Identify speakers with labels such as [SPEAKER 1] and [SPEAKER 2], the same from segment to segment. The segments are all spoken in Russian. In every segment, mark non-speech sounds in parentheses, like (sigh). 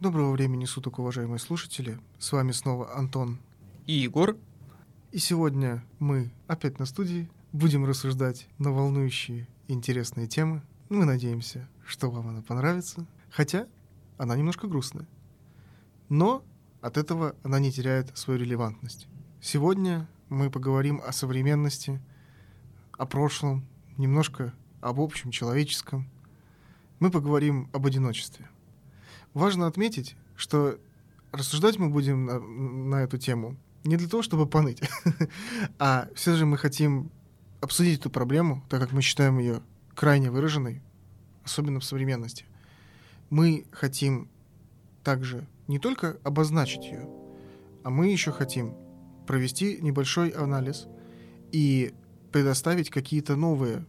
[SPEAKER 1] Доброго времени суток, уважаемые слушатели. С вами снова Антон.
[SPEAKER 2] И Егор.
[SPEAKER 1] И сегодня мы опять на студии будем рассуждать на волнующие интересные темы. Мы надеемся, что вам она понравится. Хотя она немножко грустная. Но от этого она не теряет свою релевантность. Сегодня мы поговорим о современности, о прошлом, немножко об общем человеческом. Мы поговорим об одиночестве – Важно отметить, что рассуждать мы будем на, на эту тему не для того, чтобы поныть, (laughs) а все же мы хотим обсудить эту проблему, так как мы считаем ее крайне выраженной, особенно в современности. Мы хотим также не только обозначить ее, а мы еще хотим провести небольшой анализ и предоставить какие-то новые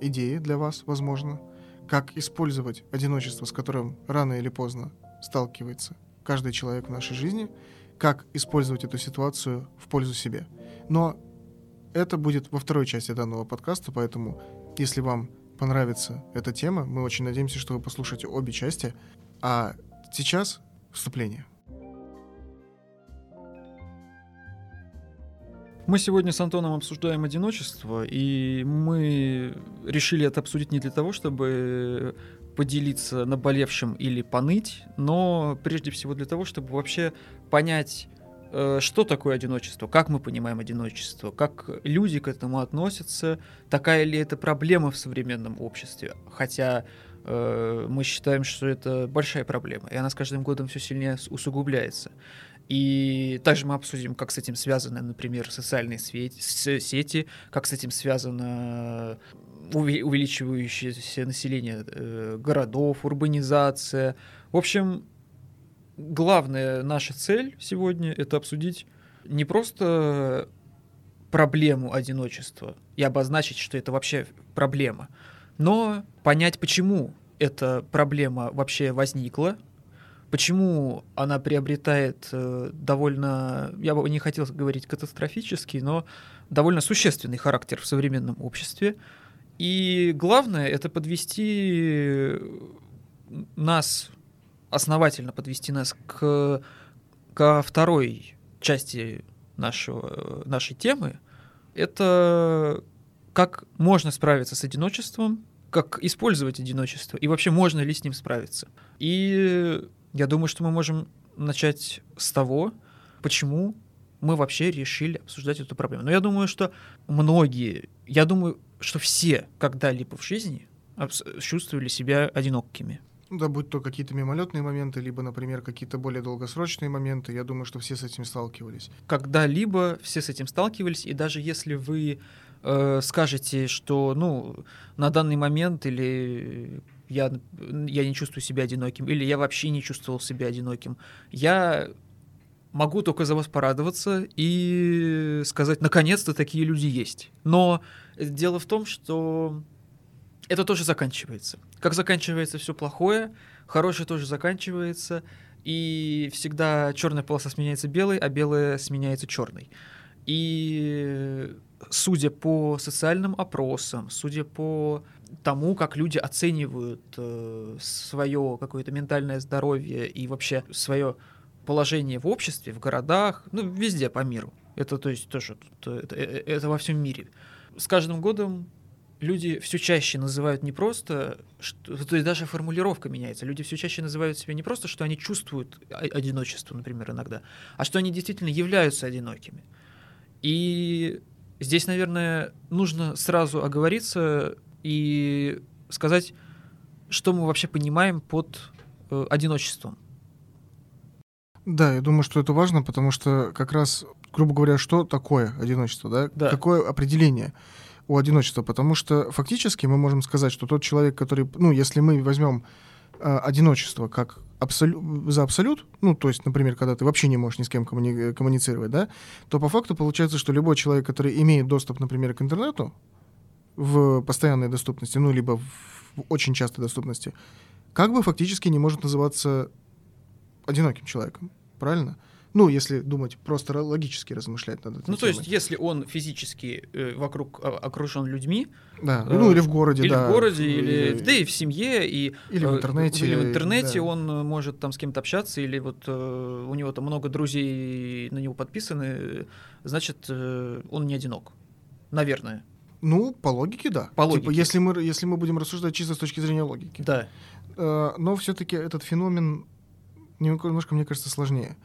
[SPEAKER 1] идеи для вас, возможно, как использовать одиночество, с которым рано или поздно сталкивается каждый человек в нашей жизни, как использовать эту ситуацию в пользу себе. Но это будет во второй части данного подкаста, поэтому если вам понравится эта тема, мы очень надеемся, что вы послушаете обе части. А сейчас вступление.
[SPEAKER 2] Мы сегодня с Антоном обсуждаем одиночество, и мы решили это обсудить не для того, чтобы поделиться наболевшим или поныть, но прежде всего для того, чтобы вообще понять, э, что такое одиночество, как мы понимаем одиночество, как люди к этому относятся, такая ли это проблема в современном обществе. Хотя э, мы считаем, что это большая проблема, и она с каждым годом все сильнее усугубляется. И также мы обсудим, как с этим связаны, например, социальные сети, как с этим связано увеличивающееся население э, городов, урбанизация. В общем, главная наша цель сегодня — это обсудить не просто проблему одиночества и обозначить, что это вообще проблема, но понять, почему эта проблема вообще возникла, Почему она приобретает э, довольно, я бы не хотел говорить катастрофический, но довольно существенный характер в современном обществе. И главное это подвести нас, основательно подвести нас к, ко второй части нашего, нашей темы. Это как можно справиться с одиночеством, как использовать одиночество и вообще можно ли с ним справиться. И я думаю, что мы можем начать с того, почему мы вообще решили обсуждать эту проблему. Но я думаю, что многие, я думаю, что все когда-либо в жизни чувствовали себя одинокими.
[SPEAKER 1] Ну да, будь то какие-то мимолетные моменты, либо, например, какие-то более долгосрочные моменты, я думаю, что все с этим сталкивались.
[SPEAKER 2] Когда-либо все с этим сталкивались, и даже если вы э, скажете, что, ну, на данный момент или я, я не чувствую себя одиноким, или я вообще не чувствовал себя одиноким. Я могу только за вас порадоваться и сказать, наконец-то такие люди есть. Но дело в том, что это тоже заканчивается. Как заканчивается все плохое, хорошее тоже заканчивается, и всегда черная полоса сменяется белой, а белая сменяется черной. И судя по социальным опросам, судя по тому, как люди оценивают э, свое какое-то ментальное здоровье и вообще свое положение в обществе, в городах, ну, везде по миру. Это, то есть, тоже это, э, э, это во всем мире. С каждым годом люди все чаще называют не просто, что, то есть даже формулировка меняется. Люди все чаще называют себя не просто, что они чувствуют одиночество, например, иногда, а что они действительно являются одинокими. И здесь, наверное, нужно сразу оговориться, и сказать, что мы вообще понимаем под э, одиночеством.
[SPEAKER 1] Да, я думаю, что это важно, потому что как раз, грубо говоря, что такое одиночество, да?
[SPEAKER 2] да.
[SPEAKER 1] Какое определение у одиночества? Потому что фактически мы можем сказать, что тот человек, который, ну, если мы возьмем э, одиночество как абсолю... за абсолют, ну, то есть, например, когда ты вообще не можешь ни с кем коммуни... коммуницировать, да, то по факту получается, что любой человек, который имеет доступ, например, к интернету, в постоянной доступности, ну, либо в очень частой доступности, как бы фактически не может называться одиноким человеком, правильно? Ну, если думать, просто ро- логически размышлять над этой
[SPEAKER 2] Ну, то есть, если он физически э, вокруг а, окружен людьми,
[SPEAKER 1] Да,
[SPEAKER 2] э,
[SPEAKER 1] ну или в городе,
[SPEAKER 2] или
[SPEAKER 1] да.
[SPEAKER 2] в городе, или, да и в семье, и
[SPEAKER 1] Или в
[SPEAKER 2] э,
[SPEAKER 1] интернете,
[SPEAKER 2] или в интернете
[SPEAKER 1] да.
[SPEAKER 2] он э, может там с кем-то общаться, или вот э, у него там много друзей на него подписаны, э, значит, э, он не одинок. Наверное.
[SPEAKER 1] Ну, по логике, да.
[SPEAKER 2] По
[SPEAKER 1] Типа,
[SPEAKER 2] логике.
[SPEAKER 1] если мы, если мы будем рассуждать чисто с точки зрения логики.
[SPEAKER 2] Да.
[SPEAKER 1] Э, Но все-таки этот феномен немножко, мне кажется, сложнее.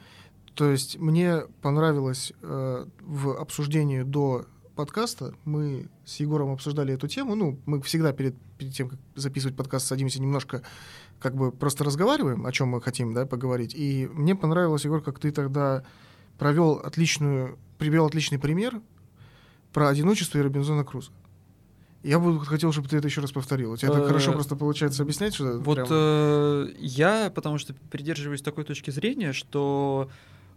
[SPEAKER 1] То есть мне понравилось э, в обсуждении до подкаста, мы с Егором обсуждали эту тему, ну, мы всегда перед, перед тем, как записывать подкаст, садимся немножко, как бы просто разговариваем, о чем мы хотим, да, поговорить. И мне понравилось, Егор, как ты тогда провел отличную, привел отличный пример про одиночество и Робинзона Круза. Я бы хотел, чтобы ты это еще раз повторил. У тебя так
[SPEAKER 2] Э,
[SPEAKER 1] хорошо просто получается объяснять, что
[SPEAKER 2] Вот
[SPEAKER 1] прям-
[SPEAKER 2] э, я, потому что придерживаюсь такой точки зрения, что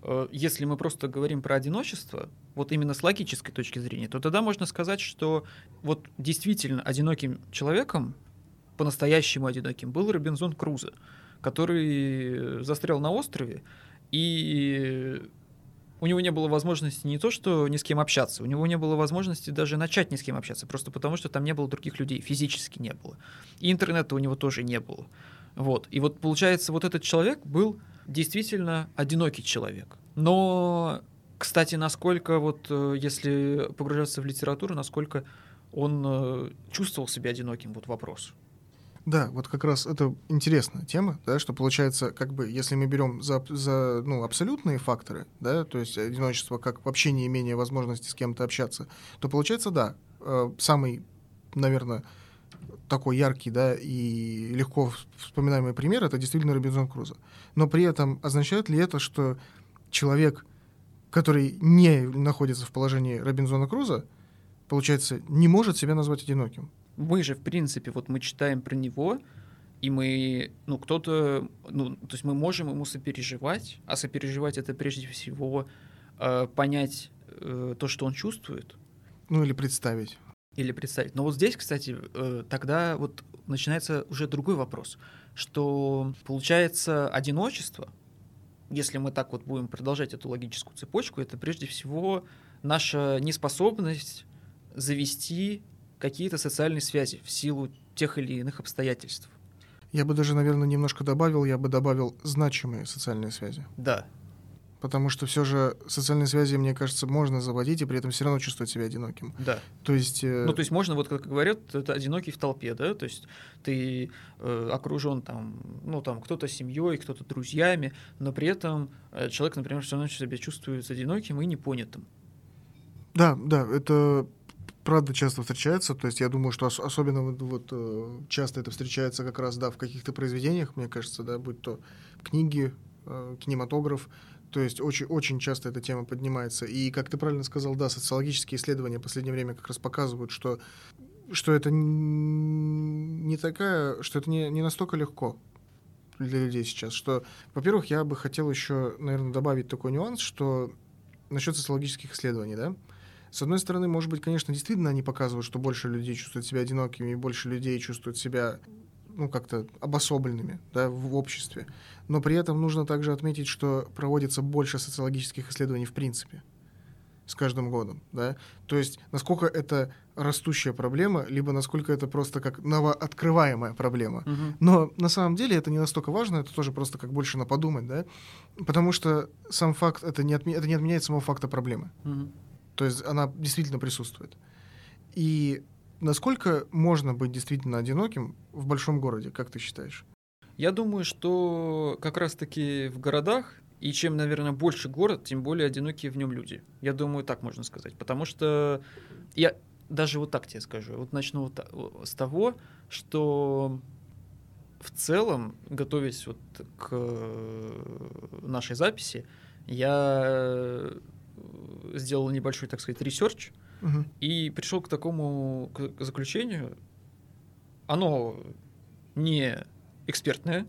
[SPEAKER 2] э, если мы просто говорим про одиночество, вот именно с логической точки зрения, то тогда можно сказать, что вот действительно одиноким человеком, по-настоящему одиноким, был Робинзон Крузо, который застрял на острове, и у него не было возможности не то, что ни с кем общаться, у него не было возможности даже начать ни с кем общаться, просто потому что там не было других людей, физически не было. И интернета у него тоже не было. Вот. И вот получается, вот этот человек был действительно одинокий человек. Но, кстати, насколько вот, э, если погружаться в литературу, насколько он э, чувствовал себя одиноким, вот вопрос.
[SPEAKER 1] Да, вот как раз это интересная тема, да, что получается, как бы, если мы берем за, за ну, абсолютные факторы, да, то есть одиночество как вообще не имение возможности с кем-то общаться, то получается, да, э, самый, наверное, такой яркий, да, и легко вс- вспоминаемый пример это действительно Робинзон Крузо. Но при этом означает ли это, что человек, который не находится в положении Робинзона Круза, получается, не может себя назвать одиноким?
[SPEAKER 2] Мы же, в принципе, вот мы читаем про него, и мы, ну, кто-то, ну, то есть мы можем ему сопереживать, а сопереживать это прежде всего э, понять э, то, что он чувствует,
[SPEAKER 1] Ну или представить.
[SPEAKER 2] или представить. Но вот здесь, кстати, э, тогда вот начинается уже другой вопрос, что получается одиночество, если мы так вот будем продолжать эту логическую цепочку, это прежде всего наша неспособность завести какие-то социальные связи в силу тех или иных обстоятельств.
[SPEAKER 1] Я бы даже, наверное, немножко добавил, я бы добавил значимые социальные связи.
[SPEAKER 2] Да,
[SPEAKER 1] Потому что все же социальные связи, мне кажется, можно заводить и при этом все равно чувствовать себя одиноким.
[SPEAKER 2] да.
[SPEAKER 1] То есть... э,
[SPEAKER 2] Ну, то есть можно, вот как говорят, это одинокий в толпе, да, то есть ты э, окружен там, ну, там, кто-то семьей, кто-то друзьями, но при этом э, человек, например, все равно себя чувствует одиноким и непонятым.
[SPEAKER 1] Да, да, это правда часто встречается. То есть я думаю, что ос- особенно вот, вот, э, часто это встречается как раз, да, в каких-то произведениях, мне кажется, да, будь то книги, э, кинематограф. То есть очень, очень часто эта тема поднимается. И, как ты правильно сказал, да, социологические исследования в последнее время как раз показывают, что, что это не такая, что это не, не настолько легко для людей сейчас. Что, во-первых, я бы хотел еще, наверное, добавить такой нюанс, что насчет социологических исследований, да, с одной стороны, может быть, конечно, действительно они показывают, что больше людей чувствуют себя одинокими, и больше людей чувствуют себя ну, как-то обособленными да, в обществе. Но при этом нужно также отметить, что проводится больше социологических исследований в принципе с каждым годом. Да? То есть насколько это растущая проблема, либо насколько это просто как новооткрываемая проблема. Но на самом деле это не настолько важно, это тоже просто как больше на подумать, да? Потому что сам факт, это не, отме- это не отменяет самого факта проблемы.
[SPEAKER 2] Мгм.
[SPEAKER 1] То есть она действительно присутствует. И насколько можно быть действительно одиноким в большом городе, как ты считаешь?
[SPEAKER 2] Я думаю, что как раз-таки в городах, и чем, наверное, больше город, тем более одинокие в нем люди. Я думаю, так можно сказать. Потому что я даже вот так тебе скажу. Вот начну вот с того, что в целом, готовясь вот к э, нашей записи, я сделал небольшой, так сказать, research,
[SPEAKER 1] Мгм.
[SPEAKER 2] и пришел к такому к заключению. Оно не экспертное,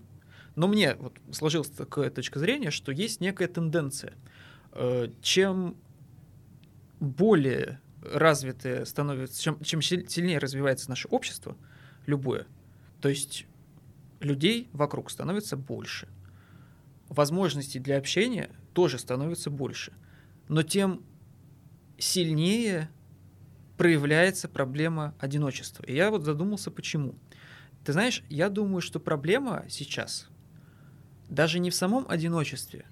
[SPEAKER 2] но мне вот сложилась такая точка зрения, что есть некая тенденция. Э, Чем более развитое становится, чем, чем силь- сильнее развивается наше общество, любое, то есть людей вокруг становится больше. возможностей для общения тоже становится больше. Но тем сильнее проявляется проблема одиночества. И я вот задумался, почему. Ты знаешь, я думаю, что проблема сейчас даже не в самом одиночестве,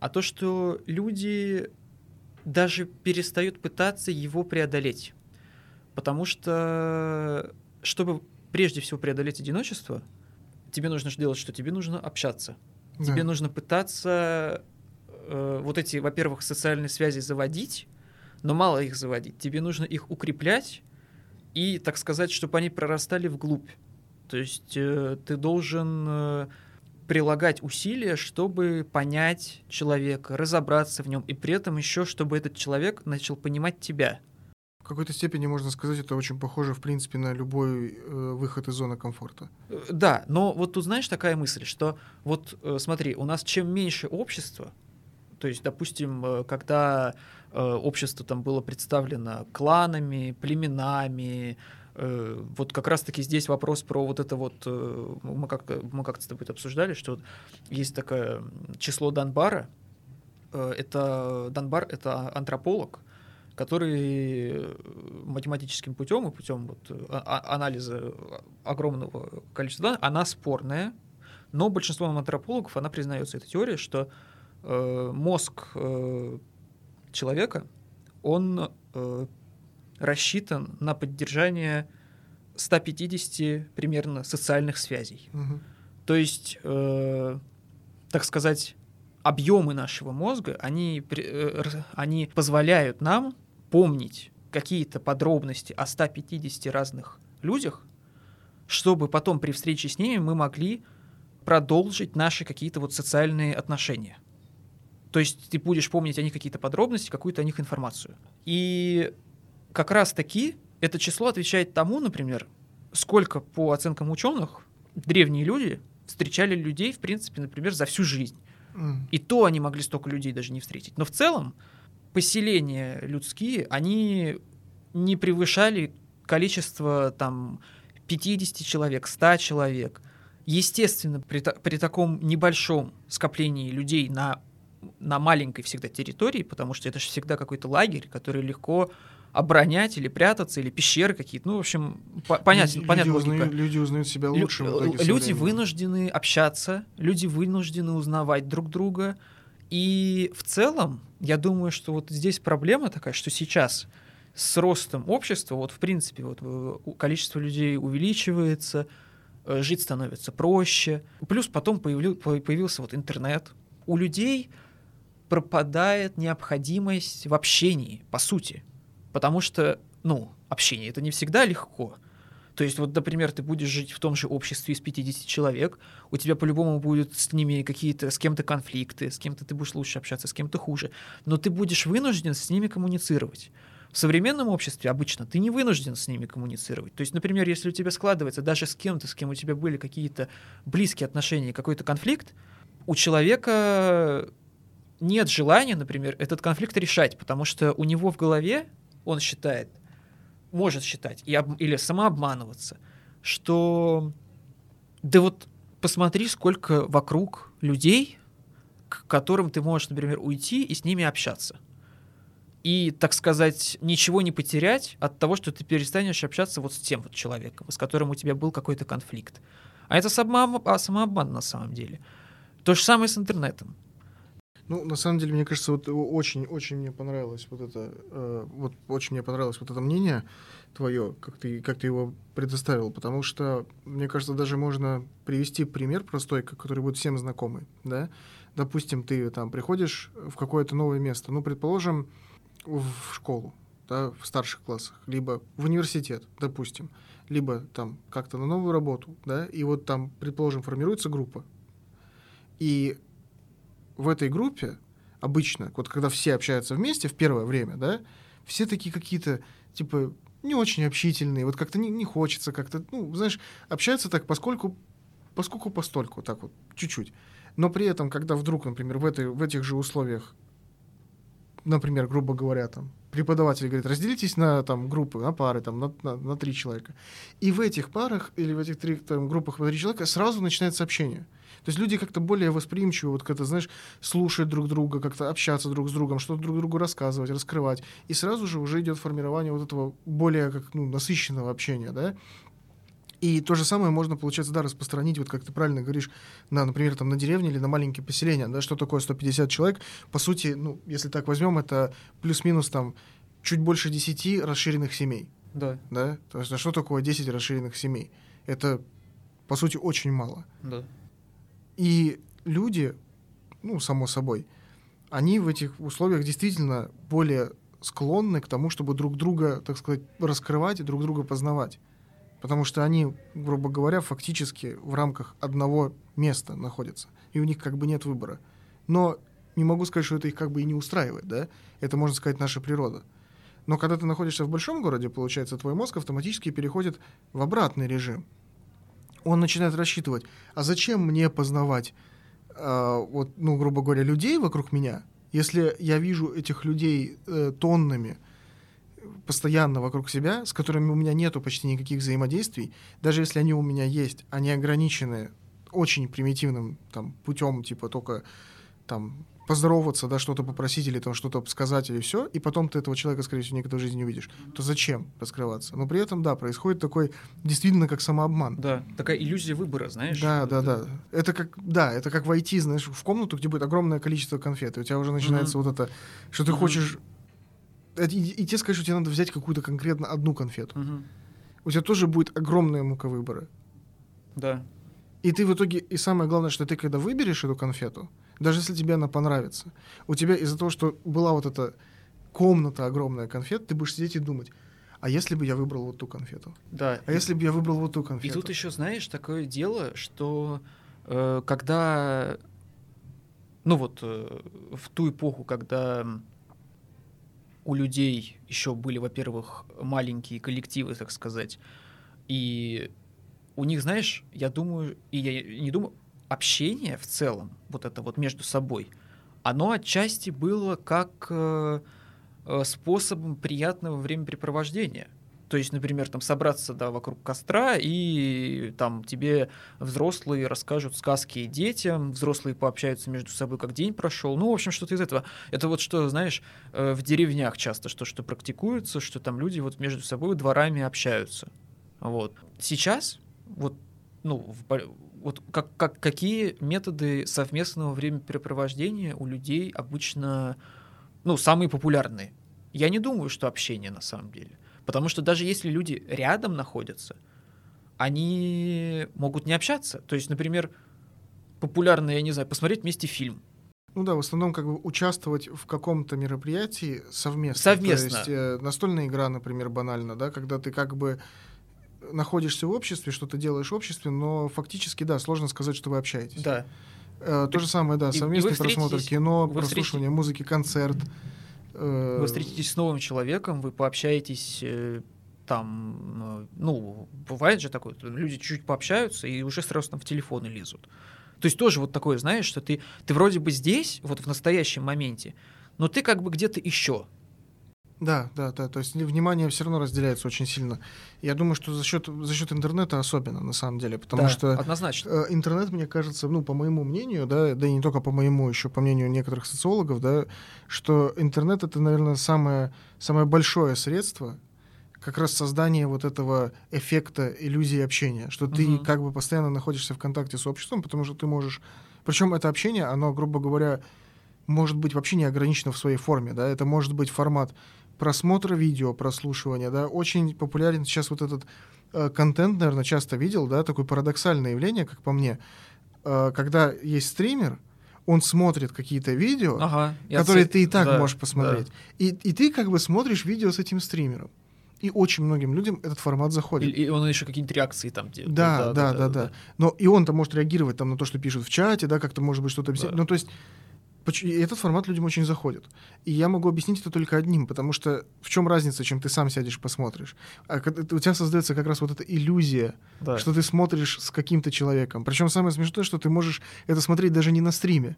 [SPEAKER 2] а то, что люди даже перестают пытаться его преодолеть. Потому что, чтобы прежде всего преодолеть одиночество, тебе нужно делать что? Тебе нужно общаться. Да. Тебе нужно пытаться э, вот эти, во-первых, социальные связи заводить, но мало их заводить. Тебе нужно их укреплять и, так сказать, чтобы они прорастали вглубь. То есть э, ты должен э, прилагать усилия, чтобы понять человека, разобраться в нем, и при этом еще, чтобы этот человек начал понимать тебя.
[SPEAKER 1] В какой-то степени можно сказать, это очень похоже, в принципе, на любой э, выход из зоны комфорта.
[SPEAKER 2] Э, да, но вот тут знаешь такая мысль, что вот э, смотри, у нас чем меньше общества, то есть, допустим, э, когда э, общество там было представлено кланами, племенами, Э, вот как раз-таки здесь вопрос про вот это вот, мы как-то мы как с тобой обсуждали, что есть такое число Данбара, э, это Данбар — это антрополог, который математическим путем и путем вот а, а, анализа огромного количества данных, она спорная, но большинством антропологов она признается, эта теория, что э, мозг э, человека, он э, рассчитан на поддержание 150 примерно социальных связей.
[SPEAKER 1] Угу.
[SPEAKER 2] То есть, э, так сказать, объемы нашего мозга, они, э, они позволяют нам помнить какие-то подробности о 150 разных людях, чтобы потом при встрече с ними мы могли продолжить наши какие-то вот социальные отношения. То есть ты будешь помнить о них какие-то подробности, какую-то о них информацию. И как раз-таки это число отвечает тому, например, сколько по оценкам ученых древние люди встречали людей, в принципе, например, за всю жизнь. Mm. И то они могли столько людей даже не встретить. Но в целом поселения людские, они не превышали количество там 50 человек, 100 человек. Естественно, при, при таком небольшом скоплении людей на, на маленькой всегда территории, потому что это же всегда какой-то лагерь, который легко оборонять или прятаться, или пещеры какие-то. Ну, в общем, по
[SPEAKER 1] люди,
[SPEAKER 2] понятно
[SPEAKER 1] люди узнают, люди узнают себя лучше. Лю
[SPEAKER 2] в люди вынуждены общаться, люди вынуждены узнавать друг друга. И в целом, я думаю, что вот здесь проблема такая, что сейчас с ростом общества, вот в принципе, вот э, количество людей увеличивается, э, жить становится проще. Плюс потом появил, появился вот интернет. У людей пропадает необходимость в общении, по сути. Потому что, ну, общение это не всегда легко. То есть, вот, например, ты будешь жить в том же обществе из 50 человек, у тебя по-любому будут с ними какие-то, с кем-то конфликты, с кем-то ты будешь лучше общаться, с кем-то хуже, но ты будешь вынужден с ними коммуницировать. В современном обществе обычно ты не вынужден с ними коммуницировать. То есть, например, если у тебя складывается даже с кем-то, с кем у тебя были какие-то близкие отношения, какой-то конфликт, у человека нет желания, например, этот конфликт решать, потому что у него в голове он считает, может считать, и об, или самообманываться, что да вот посмотри, сколько вокруг людей, к которым ты можешь, например, уйти и с ними общаться. И, так сказать, ничего не потерять от того, что ты перестанешь общаться вот с тем вот человеком, с которым у тебя был какой-то конфликт. А это самообман, самообман на самом деле. То же самое с интернетом.
[SPEAKER 1] Ну, на самом деле, мне кажется, вот очень-очень мне понравилось вот это, э, вот очень мне понравилось вот это мнение твое, как ты, как ты его предоставил, потому что, мне кажется, даже можно привести пример простой, который будет всем знакомый, да. Допустим, ты там приходишь в какое-то новое место, ну, предположим, в школу, да, в старших классах, либо в университет, допустим, либо там как-то на новую работу, да, и вот там, предположим, формируется группа, и в этой группе обычно, вот когда все общаются вместе в первое время, да, все такие какие-то, типа, не очень общительные, вот как-то не, не хочется как-то, ну, знаешь, общаются так, поскольку, поскольку постольку, так вот, чуть-чуть. Но при этом, когда вдруг, например, в, этой, в этих же условиях например, грубо говоря, там, преподаватель говорит, разделитесь на там, группы, на пары, там, на, на, на три человека. И в этих парах или в этих три там, группах по три человека сразу начинается общение. То есть люди как-то более восприимчивы, вот как-то, знаешь, слушать друг друга, как-то общаться друг с другом, что-то друг другу рассказывать, раскрывать. И сразу же уже идет формирование вот этого более как, ну, насыщенного общения, да. И то же самое можно, получается, да, распространить, вот как ты правильно говоришь, на, например, там, на деревне или на маленькие поселения, да, что такое 150 человек, по сути, ну, если так возьмем, это плюс-минус там чуть больше 10 расширенных семей.
[SPEAKER 2] Да.
[SPEAKER 1] Да? То есть, а что такое 10 расширенных семей? Это, по сути, очень мало.
[SPEAKER 2] Да.
[SPEAKER 1] И люди, ну, само собой, они в этих условиях действительно более склонны к тому, чтобы друг друга, так сказать, раскрывать и друг друга познавать. Потому что они, грубо говоря, фактически в рамках одного места находятся. И у них как бы нет выбора. Но не могу сказать, что это их как бы и не устраивает, да? Это, можно сказать, наша природа. Но когда ты находишься в большом городе, получается, твой мозг автоматически переходит в обратный режим он начинает рассчитывать, а зачем мне познавать, э, вот, ну, грубо говоря, людей вокруг меня, если я вижу этих людей э, тоннами постоянно вокруг себя, с которыми у меня нету почти никаких взаимодействий, даже если они у меня есть, они ограничены очень примитивным там путем, типа только там поздороваться, да, что-то попросить или там что-то сказать или все, и потом ты этого человека, скорее всего, никогда в жизни не увидишь, то зачем раскрываться? Но при этом, да, происходит такой действительно как самообман.
[SPEAKER 2] Да, такая иллюзия выбора, знаешь?
[SPEAKER 1] Да, да, да. Это как, да, это как войти, знаешь, в комнату, где будет огромное количество конфет, и у тебя уже начинается mm-hmm. вот это, что ты mm-hmm. хочешь... И, и тебе скажут, что тебе надо взять какую-то конкретно одну конфету.
[SPEAKER 2] Mm-hmm.
[SPEAKER 1] У тебя тоже будет огромная мука выбора.
[SPEAKER 2] Да.
[SPEAKER 1] И ты в итоге, и самое главное, что ты когда выберешь эту конфету, даже если тебе она понравится, у тебя из-за того, что была вот эта комната огромная конфет, ты будешь сидеть и думать, а если бы я выбрал вот ту конфету?
[SPEAKER 2] Да.
[SPEAKER 1] А если бы я выбрал вот ту конфету?
[SPEAKER 2] И тут еще, знаешь, такое дело, что э, когда, ну вот, э, в ту эпоху, когда у людей еще были, во-первых, маленькие коллективы, так сказать, и у них, знаешь, я думаю, и я не думаю, общение в целом, вот это вот между собой, оно отчасти было как э, э, способом приятного времяпрепровождения. То есть, например, там собраться да, вокруг костра, и там тебе взрослые расскажут сказки детям, взрослые пообщаются между собой, как день прошел. Ну, в общем, что-то из этого. Это вот что, знаешь, э, в деревнях часто что, что практикуется, что там люди вот между собой дворами общаются. Вот. Сейчас, вот, ну, в, вот как, как, какие методы совместного времяпрепровождения у людей обычно, ну, самые популярные? Я не думаю, что общение на самом деле. Потому что даже если люди рядом находятся, они могут не общаться. То есть, например, популярно, я не знаю, посмотреть вместе фильм.
[SPEAKER 1] Ну да, в основном как бы участвовать в каком-то мероприятии совместно.
[SPEAKER 2] Совместно.
[SPEAKER 1] То есть э, настольная игра, например, банально, да, когда ты как бы находишься в обществе, что-то делаешь в обществе, но фактически, да, сложно сказать, что вы общаетесь.
[SPEAKER 2] Да.
[SPEAKER 1] Э, то же самое, да, совместный просмотр кино, прослушивание музыки, концерт.
[SPEAKER 2] Э... Вы встретитесь с новым человеком, вы пообщаетесь э, там, э, ну, бывает же такое, люди чуть-чуть пообщаются и уже сразу там в телефоны лезут. То есть тоже вот такое, знаешь, что ты, ты вроде бы здесь, вот в настоящем моменте, но ты как бы где-то еще.
[SPEAKER 1] Да, да, да. То есть внимание все равно разделяется очень сильно. Я думаю, что за счет за счет интернета особенно на самом деле, потому
[SPEAKER 2] да,
[SPEAKER 1] что
[SPEAKER 2] однозначно.
[SPEAKER 1] Э, интернет, мне кажется, ну по моему мнению, да, да и не только по моему, еще по мнению некоторых социологов, да, что интернет это, наверное, самое самое большое средство как раз создание вот этого эффекта иллюзии общения, что ты угу. как бы постоянно находишься в контакте с обществом, потому что ты можешь, причем это общение, оно, грубо говоря, может быть вообще не ограничено в своей форме, да, это может быть формат просмотра видео, прослушивания, да, очень популярен сейчас вот этот э, контент, наверное, часто видел, да, такое парадоксальное явление, как по мне, э, когда есть стример, он смотрит какие-то видео,
[SPEAKER 2] ага,
[SPEAKER 1] которые ты и так да, можешь посмотреть, да. и, и ты как бы смотришь видео с этим стримером. И очень многим людям этот формат заходит.
[SPEAKER 2] И, и он еще какие-нибудь реакции там делает.
[SPEAKER 1] Да, да, да, да, да, да. Но и он-то может реагировать там на то, что пишут в чате, да, как-то может быть что-то. Да. Ну, то есть и этот формат людям очень заходит. И я могу объяснить это только одним, потому что в чем разница, чем ты сам сядешь и посмотришь? А у тебя создается как раз вот эта иллюзия, да. что ты смотришь с каким-то человеком. Причем самое смешное, что ты можешь это смотреть даже не на стриме.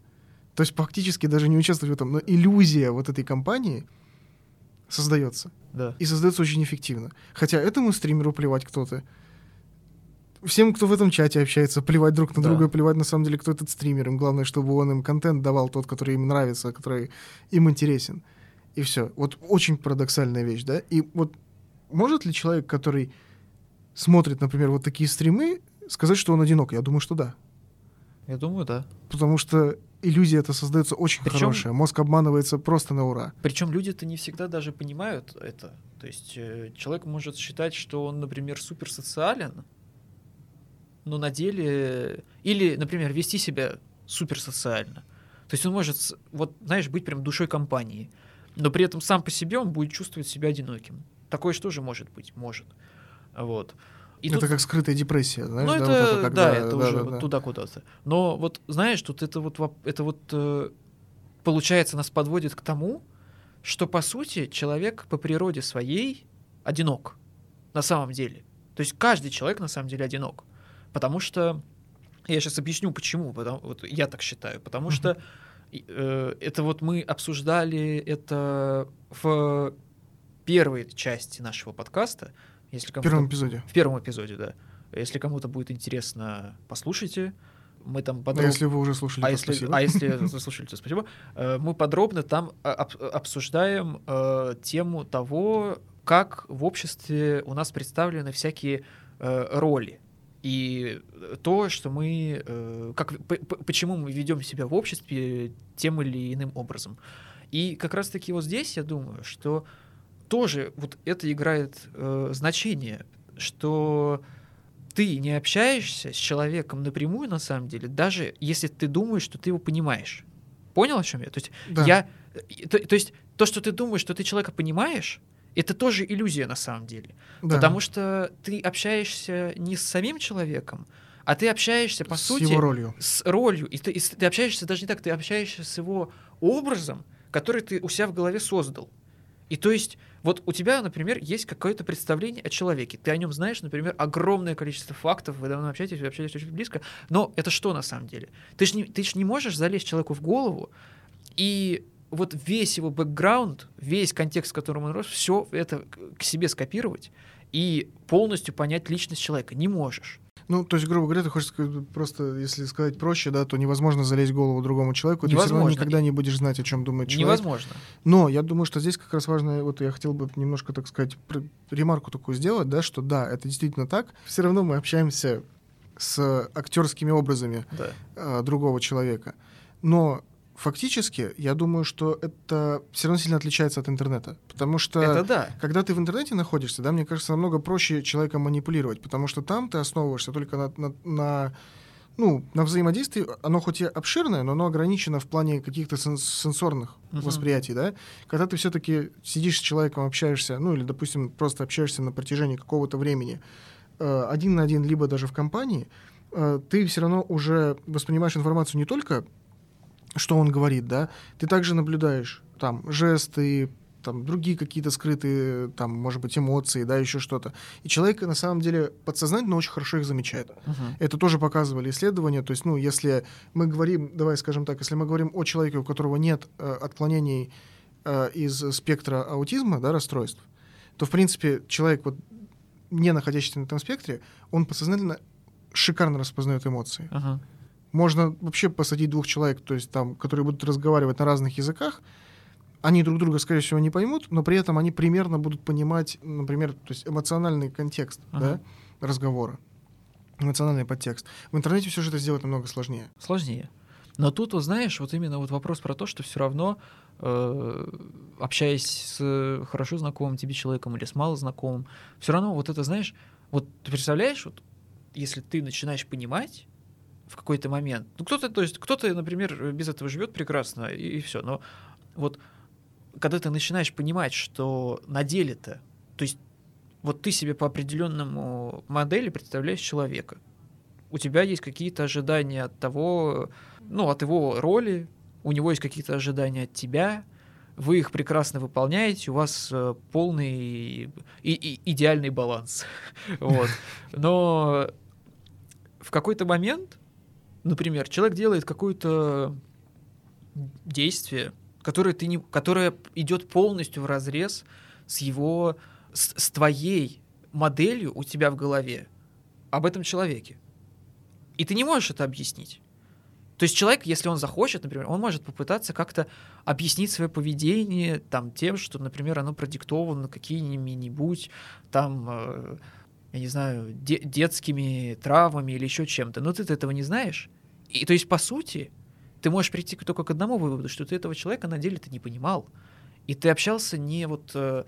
[SPEAKER 1] То есть фактически даже не участвовать в этом, но иллюзия вот этой компании создается.
[SPEAKER 2] Да.
[SPEAKER 1] И создается очень эффективно. Хотя этому стримеру плевать кто-то. Всем, кто в этом чате общается, плевать друг на
[SPEAKER 2] Да.
[SPEAKER 1] друга, плевать на самом деле, кто этот стример. Им главное, чтобы он им контент давал тот, который им нравится, который им интересен. И все. Вот очень парадоксальная вещь, да? И вот может ли человек, который смотрит, например, вот такие стримы, сказать, что он одинок? Я думаю, что да.
[SPEAKER 2] Я думаю, да.
[SPEAKER 1] Потому что иллюзия это создается очень
[SPEAKER 2] Причем-
[SPEAKER 1] хорошая. Мозг обманывается просто на ура.
[SPEAKER 2] Причем люди-то не всегда даже понимают это. То есть э, человек может считать, что он, например, супер социален, но на деле... Или, например, вести себя супер социально. То есть он может, вот, знаешь, быть прям душой компании, но при этом сам по себе он будет чувствовать себя одиноким. Такое что же может быть? Может. Вот. И
[SPEAKER 1] это
[SPEAKER 2] тут-
[SPEAKER 1] как скрытая депрессия, знаешь?
[SPEAKER 2] ну,
[SPEAKER 1] да,
[SPEAKER 2] это,
[SPEAKER 1] вот
[SPEAKER 2] да,
[SPEAKER 1] когда-
[SPEAKER 2] это
[SPEAKER 1] да,
[SPEAKER 2] уже
[SPEAKER 1] да,
[SPEAKER 2] вот
[SPEAKER 1] да.
[SPEAKER 2] туда куда-то. Но вот, знаешь, тут это вот, это вот, э, получается, нас подводит к тому, что, по сути, человек по природе своей одинок на самом деле. То есть каждый человек на самом деле одинок. Потому что, я сейчас объясню, почему, потому, вот я так считаю, потому что э, это вот мы обсуждали это в первой части нашего подкаста. Если
[SPEAKER 1] В первом эпизоде.
[SPEAKER 2] в первом эпизоде, да. Если кому-то будет интересно, послушайте. Мы там
[SPEAKER 1] А
[SPEAKER 2] подробно...
[SPEAKER 1] если вы уже слушали,
[SPEAKER 2] а
[SPEAKER 1] то
[SPEAKER 2] если,
[SPEAKER 1] спасибо.
[SPEAKER 2] а если (laughs) вы слушали, то спасибо. Э, Мы подробно там а, об- обсуждаем э, тему того, как в обществе у нас представлены всякие э, роли. И то, что мы, э, как, почему мы ведем себя в обществе тем или иным образом. И как раз-таки вот здесь я думаю, что тоже вот это играет э, значение, что ты не общаешься с человеком напрямую на самом деле, даже если ты думаешь, что ты его понимаешь. Понял, о чем я? То есть
[SPEAKER 1] Да.
[SPEAKER 2] я, э, то, то есть то, что ты думаешь, что ты человека понимаешь, это тоже иллюзия на самом деле.
[SPEAKER 1] Да.
[SPEAKER 2] Потому что ты общаешься не с самим человеком, а ты общаешься, по
[SPEAKER 1] с
[SPEAKER 2] сути,
[SPEAKER 1] его ролью.
[SPEAKER 2] с ролью. И ты, и ты общаешься даже не так, ты общаешься с его образом, который ты у себя в голове создал. И то есть, вот у тебя, например, есть какое-то представление о человеке. Ты о нем знаешь, например, огромное количество фактов, вы давно общаетесь, вы общаетесь очень близко. Но это что на самом деле? Ты же не, ты ж не можешь залезть человеку в голову и вот весь его бэкграунд, весь контекст, в котором он рос, все это к- себе скопировать и полностью понять личность человека. Не можешь.
[SPEAKER 1] Ну, то есть, грубо говоря, ты хочешь сказать, просто, если сказать проще, да, то невозможно залезть в голову другому человеку, ты все равно
[SPEAKER 2] Невозможно.
[SPEAKER 1] никогда не будешь знать, о чем думает человек.
[SPEAKER 2] Невозможно.
[SPEAKER 1] Но я думаю, что здесь как раз важно, вот я хотел бы немножко, так сказать, ремарку такую сделать, да, что да, это действительно так. Все равно мы общаемся с актерскими образами
[SPEAKER 2] Да.
[SPEAKER 1] э, другого человека. Но фактически, я думаю, что это все равно сильно отличается от интернета. Потому что
[SPEAKER 2] Это да.
[SPEAKER 1] когда ты в интернете находишься, да, мне кажется, намного проще человеком манипулировать, потому что там ты основываешься только на, на- на, ну, на взаимодействии. Оно хоть и обширное, но оно ограничено в плане каких-то сен- сенсорных
[SPEAKER 2] Мгм.
[SPEAKER 1] восприятий, да. Когда ты все-таки сидишь с человеком, общаешься, ну или, допустим, просто общаешься на протяжении какого-то времени э, один на один, либо даже в компании, э, ты все равно уже воспринимаешь информацию не только что он говорит, да, ты также наблюдаешь там жесты, там другие какие-то скрытые, там, может быть, эмоции, да, еще что-то. И человек на самом деле подсознательно очень хорошо их замечает.
[SPEAKER 2] Мгм.
[SPEAKER 1] Это тоже показывали исследования. То есть, ну, если мы говорим, давай скажем так, если мы говорим о человеке, у которого нет э, отклонений э, из спектра аутизма, да, расстройств, то, в принципе, человек, вот, не находящийся на этом спектре, он подсознательно шикарно распознает эмоции.
[SPEAKER 2] Ага.
[SPEAKER 1] Можно вообще посадить двух человек, то есть там, которые будут разговаривать на разных языках, они друг друга, скорее всего, не поймут, но при этом они примерно будут понимать, например, то есть эмоциональный контекст
[SPEAKER 2] Ага.
[SPEAKER 1] да, разговора, эмоциональный подтекст. В интернете все же это сделать намного сложнее.
[SPEAKER 2] Сложнее. Но тут, вот знаешь, вот именно вот вопрос про то, что все равно, э, общаясь с хорошо знакомым тебе человеком или с мало знакомым, все равно вот это, знаешь, вот ты представляешь, вот если ты начинаешь понимать в какой-то момент, ну кто-то, то есть кто-то, например, без этого живет прекрасно и, все, но вот когда ты начинаешь понимать, что на деле-то, то есть вот ты себе по определенному модели представляешь человека, у тебя есть какие-то ожидания от того, ну, от его роли, у него есть какие-то ожидания от тебя, вы их прекрасно выполняете, у вас э, полный и, и- идеальный баланс. (laughs) Вот. Но в какой-то момент, например, человек делает какую-то действие, которое, ты не, которое идет полностью в разрез с его, с, с твоей моделью у тебя в голове об этом человеке. И ты не можешь это объяснить. То есть человек, если он захочет, например, он может попытаться как-то объяснить свое поведение там тем, что, например, оно продиктовано какими-нибудь там, э, я не знаю, де- детскими травмами или еще чем-то. Но ты этого не знаешь. И то есть, по сути, ты можешь прийти только к одному выводу, что ты этого человека на деле ты не понимал. И ты общался не вот, э,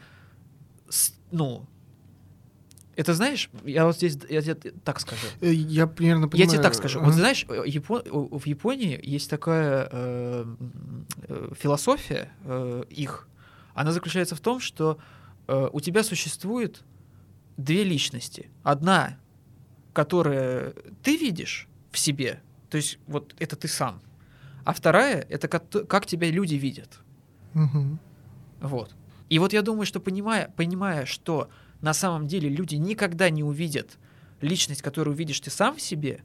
[SPEAKER 2] с, ну, это знаешь, я вот здесь я тебе так скажу.
[SPEAKER 1] Э, Я примерно понимаю.
[SPEAKER 2] Я тебе так скажу. Вот знаешь, э, Япо- э, в Японии есть такая э, э, философия э, их. Она заключается в том, что э, у тебя существует две личности. Одна, которая ты видишь в себе, то есть вот это ты сам. А вторая — это как, как тебя люди видят.
[SPEAKER 1] Мгм.
[SPEAKER 2] Вот. И вот я думаю, что понимая, понимая, что на самом деле люди никогда не увидят личность, которую видишь ты сам в себе,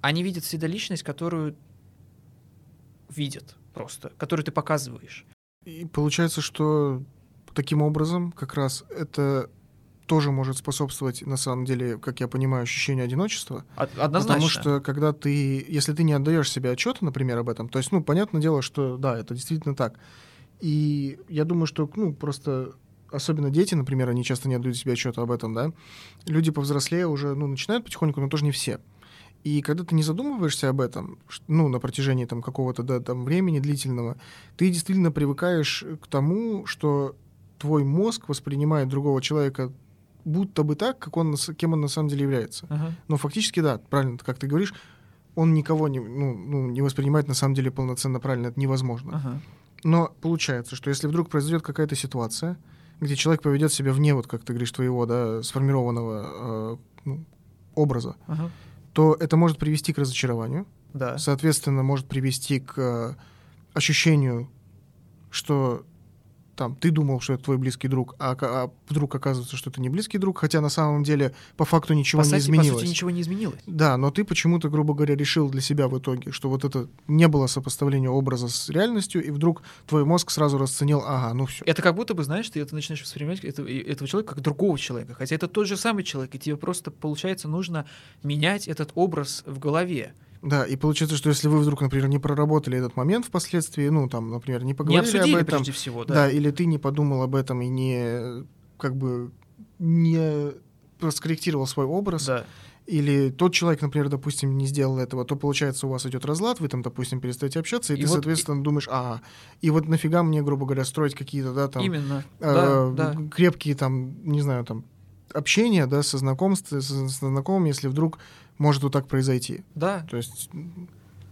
[SPEAKER 2] они видят всегда личность, которую видят просто, которую ты показываешь.
[SPEAKER 1] И получается, что таким образом как раз это тоже может способствовать, на самом деле, как я понимаю, ощущению одиночества.
[SPEAKER 2] Од- Однозначно.
[SPEAKER 1] Потому что когда ты, если ты не отдаешь себе отчета, например, об этом, то есть, ну, понятное дело, что да, это действительно так. И я думаю, что, ну, просто особенно дети, например, они часто не отдают себе отчета об этом, да. Люди повзрослее уже, ну, начинают потихоньку, но тоже не все. И когда ты не задумываешься об этом, ну, на протяжении там какого-то да, там времени длительного, ты действительно привыкаешь к тому, что твой мозг воспринимает другого человека будто бы так, как он, кем он на самом деле является.
[SPEAKER 2] Ага.
[SPEAKER 1] Но фактически, да, правильно, как ты говоришь, он никого не, ну, ну, не воспринимает на самом деле полноценно правильно, это невозможно.
[SPEAKER 2] Ага.
[SPEAKER 1] Но получается, что если вдруг произойдет какая-то ситуация, где человек поведет себя вне, вот как ты говоришь, твоего, да, сформированного э, ну, образа,
[SPEAKER 2] Ага.
[SPEAKER 1] то это может привести к разочарованию,
[SPEAKER 2] Да.
[SPEAKER 1] соответственно, может привести к э, ощущению, что там ты думал, что это твой близкий друг, а, а вдруг оказывается, что это не близкий друг, хотя на самом деле по факту ничего
[SPEAKER 2] по,
[SPEAKER 1] не
[SPEAKER 2] сути, по
[SPEAKER 1] изменилось.
[SPEAKER 2] сути, ничего не изменилось.
[SPEAKER 1] Да, но ты почему-то, грубо говоря, решил для себя в итоге, что вот это не было сопоставления образа с реальностью, и вдруг твой мозг сразу расценил, ага, ну все.
[SPEAKER 2] Это как будто бы, знаешь, ты это начинаешь воспринимать это- этого человека как другого человека. Хотя это тот же самый человек, и тебе просто, получается, нужно менять этот образ в голове.
[SPEAKER 1] Да, и получается, что если вы вдруг, например, не проработали этот момент впоследствии, ну, там, например, не
[SPEAKER 2] Не
[SPEAKER 1] поговорили
[SPEAKER 2] обсудили
[SPEAKER 1] об этом,
[SPEAKER 2] прежде всего, да.
[SPEAKER 1] да. или ты не подумал об этом и не, как бы, не скорректировал свой образ,
[SPEAKER 2] Да.
[SPEAKER 1] или тот человек, например, допустим, не сделал этого, то получается у вас идет разлад, вы там, допустим, перестаете общаться, и,
[SPEAKER 2] И
[SPEAKER 1] ты,
[SPEAKER 2] вот-
[SPEAKER 1] соответственно, думаешь, ага, и вот нафига мне, грубо говоря, строить какие-то, да, там,
[SPEAKER 2] Именно.
[SPEAKER 1] э,
[SPEAKER 2] да, да.
[SPEAKER 1] крепкие там, не знаю, там общения, да, со знакомством, со, со знакомым, если вдруг может вот так произойти.
[SPEAKER 2] Да.
[SPEAKER 1] То есть,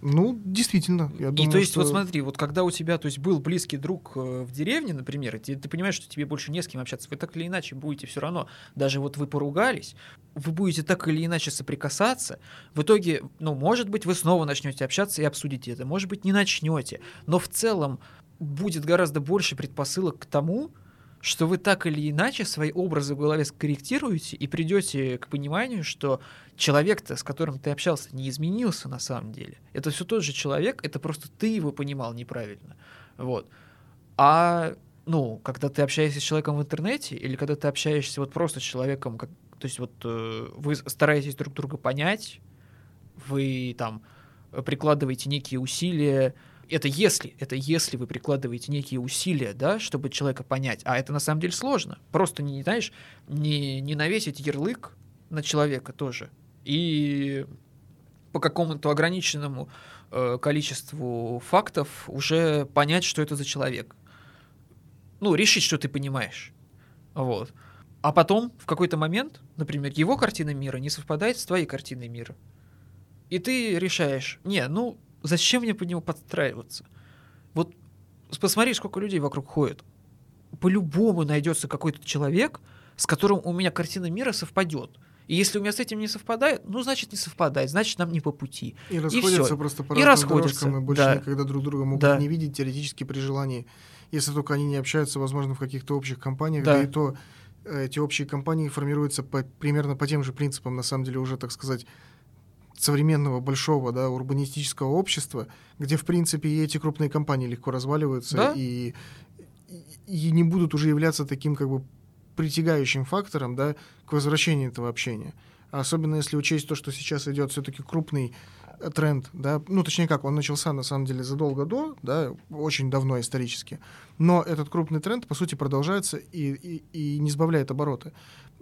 [SPEAKER 1] ну, действительно, я думаю,
[SPEAKER 2] и то есть,
[SPEAKER 1] что...
[SPEAKER 2] вот смотри, вот когда у тебя то есть, был близкий друг э, в деревне, например, и ты, ты понимаешь, что тебе больше не с кем общаться, вы так или иначе будете все равно, даже вот вы поругались, вы будете так или иначе соприкасаться, в итоге, ну, может быть, вы снова начнете общаться и обсудите это, может быть, не начнете, но в целом будет гораздо больше предпосылок к тому, что вы так или иначе свои образы в голове скорректируете и придете к пониманию, что человек-то, с которым ты общался, не изменился на самом деле. Это все тот же человек, это просто ты его понимал неправильно. Вот. А, ну, когда ты общаешься с человеком в интернете, или когда ты общаешься вот просто с человеком, как, то есть вот э, вы стараетесь друг друга понять, вы там прикладываете некие усилия, это если, это если вы прикладываете некие усилия, да, чтобы человека понять, а это на самом деле сложно. Просто не, знаешь, не, не навесить ярлык на человека тоже. И по какому-то ограниченному э, количеству фактов уже понять, что это за человек. Ну, решить, что ты понимаешь. Вот. А потом, в какой-то момент, например, его картина мира не совпадает с твоей картиной мира. И ты решаешь, не, ну, зачем мне под него подстраиваться? Вот посмотри, сколько людей вокруг ходит. По-любому найдется какой-то человек, с которым у меня картина мира совпадет. И если у меня с этим не совпадает, ну, значит, не совпадает, значит, нам не по пути.
[SPEAKER 1] И расходятся
[SPEAKER 2] всё.
[SPEAKER 1] просто по
[SPEAKER 2] И расходятся,
[SPEAKER 1] дорожкам, и больше
[SPEAKER 2] да.
[SPEAKER 1] никогда друг друга могут
[SPEAKER 2] Да.
[SPEAKER 1] не видеть теоретически при желании. Если только они не общаются, возможно, в каких-то общих компаниях,
[SPEAKER 2] Да.
[SPEAKER 1] да, и то э, эти общие компании формируются по, примерно по тем же принципам, на самом деле, уже, так сказать, современного большого, да, урбанистического общества, где, в принципе, и эти крупные компании легко разваливаются
[SPEAKER 2] Да.
[SPEAKER 1] и, и, не будут уже являться таким, как бы, притягающим фактором, да, к возвращению этого общения. Особенно если учесть то, что сейчас идет все-таки крупный э, тренд, да, ну, точнее как, он начался, на самом деле, задолго до, да, очень давно исторически, но этот крупный тренд, по сути, продолжается и, и, и не сбавляет обороты.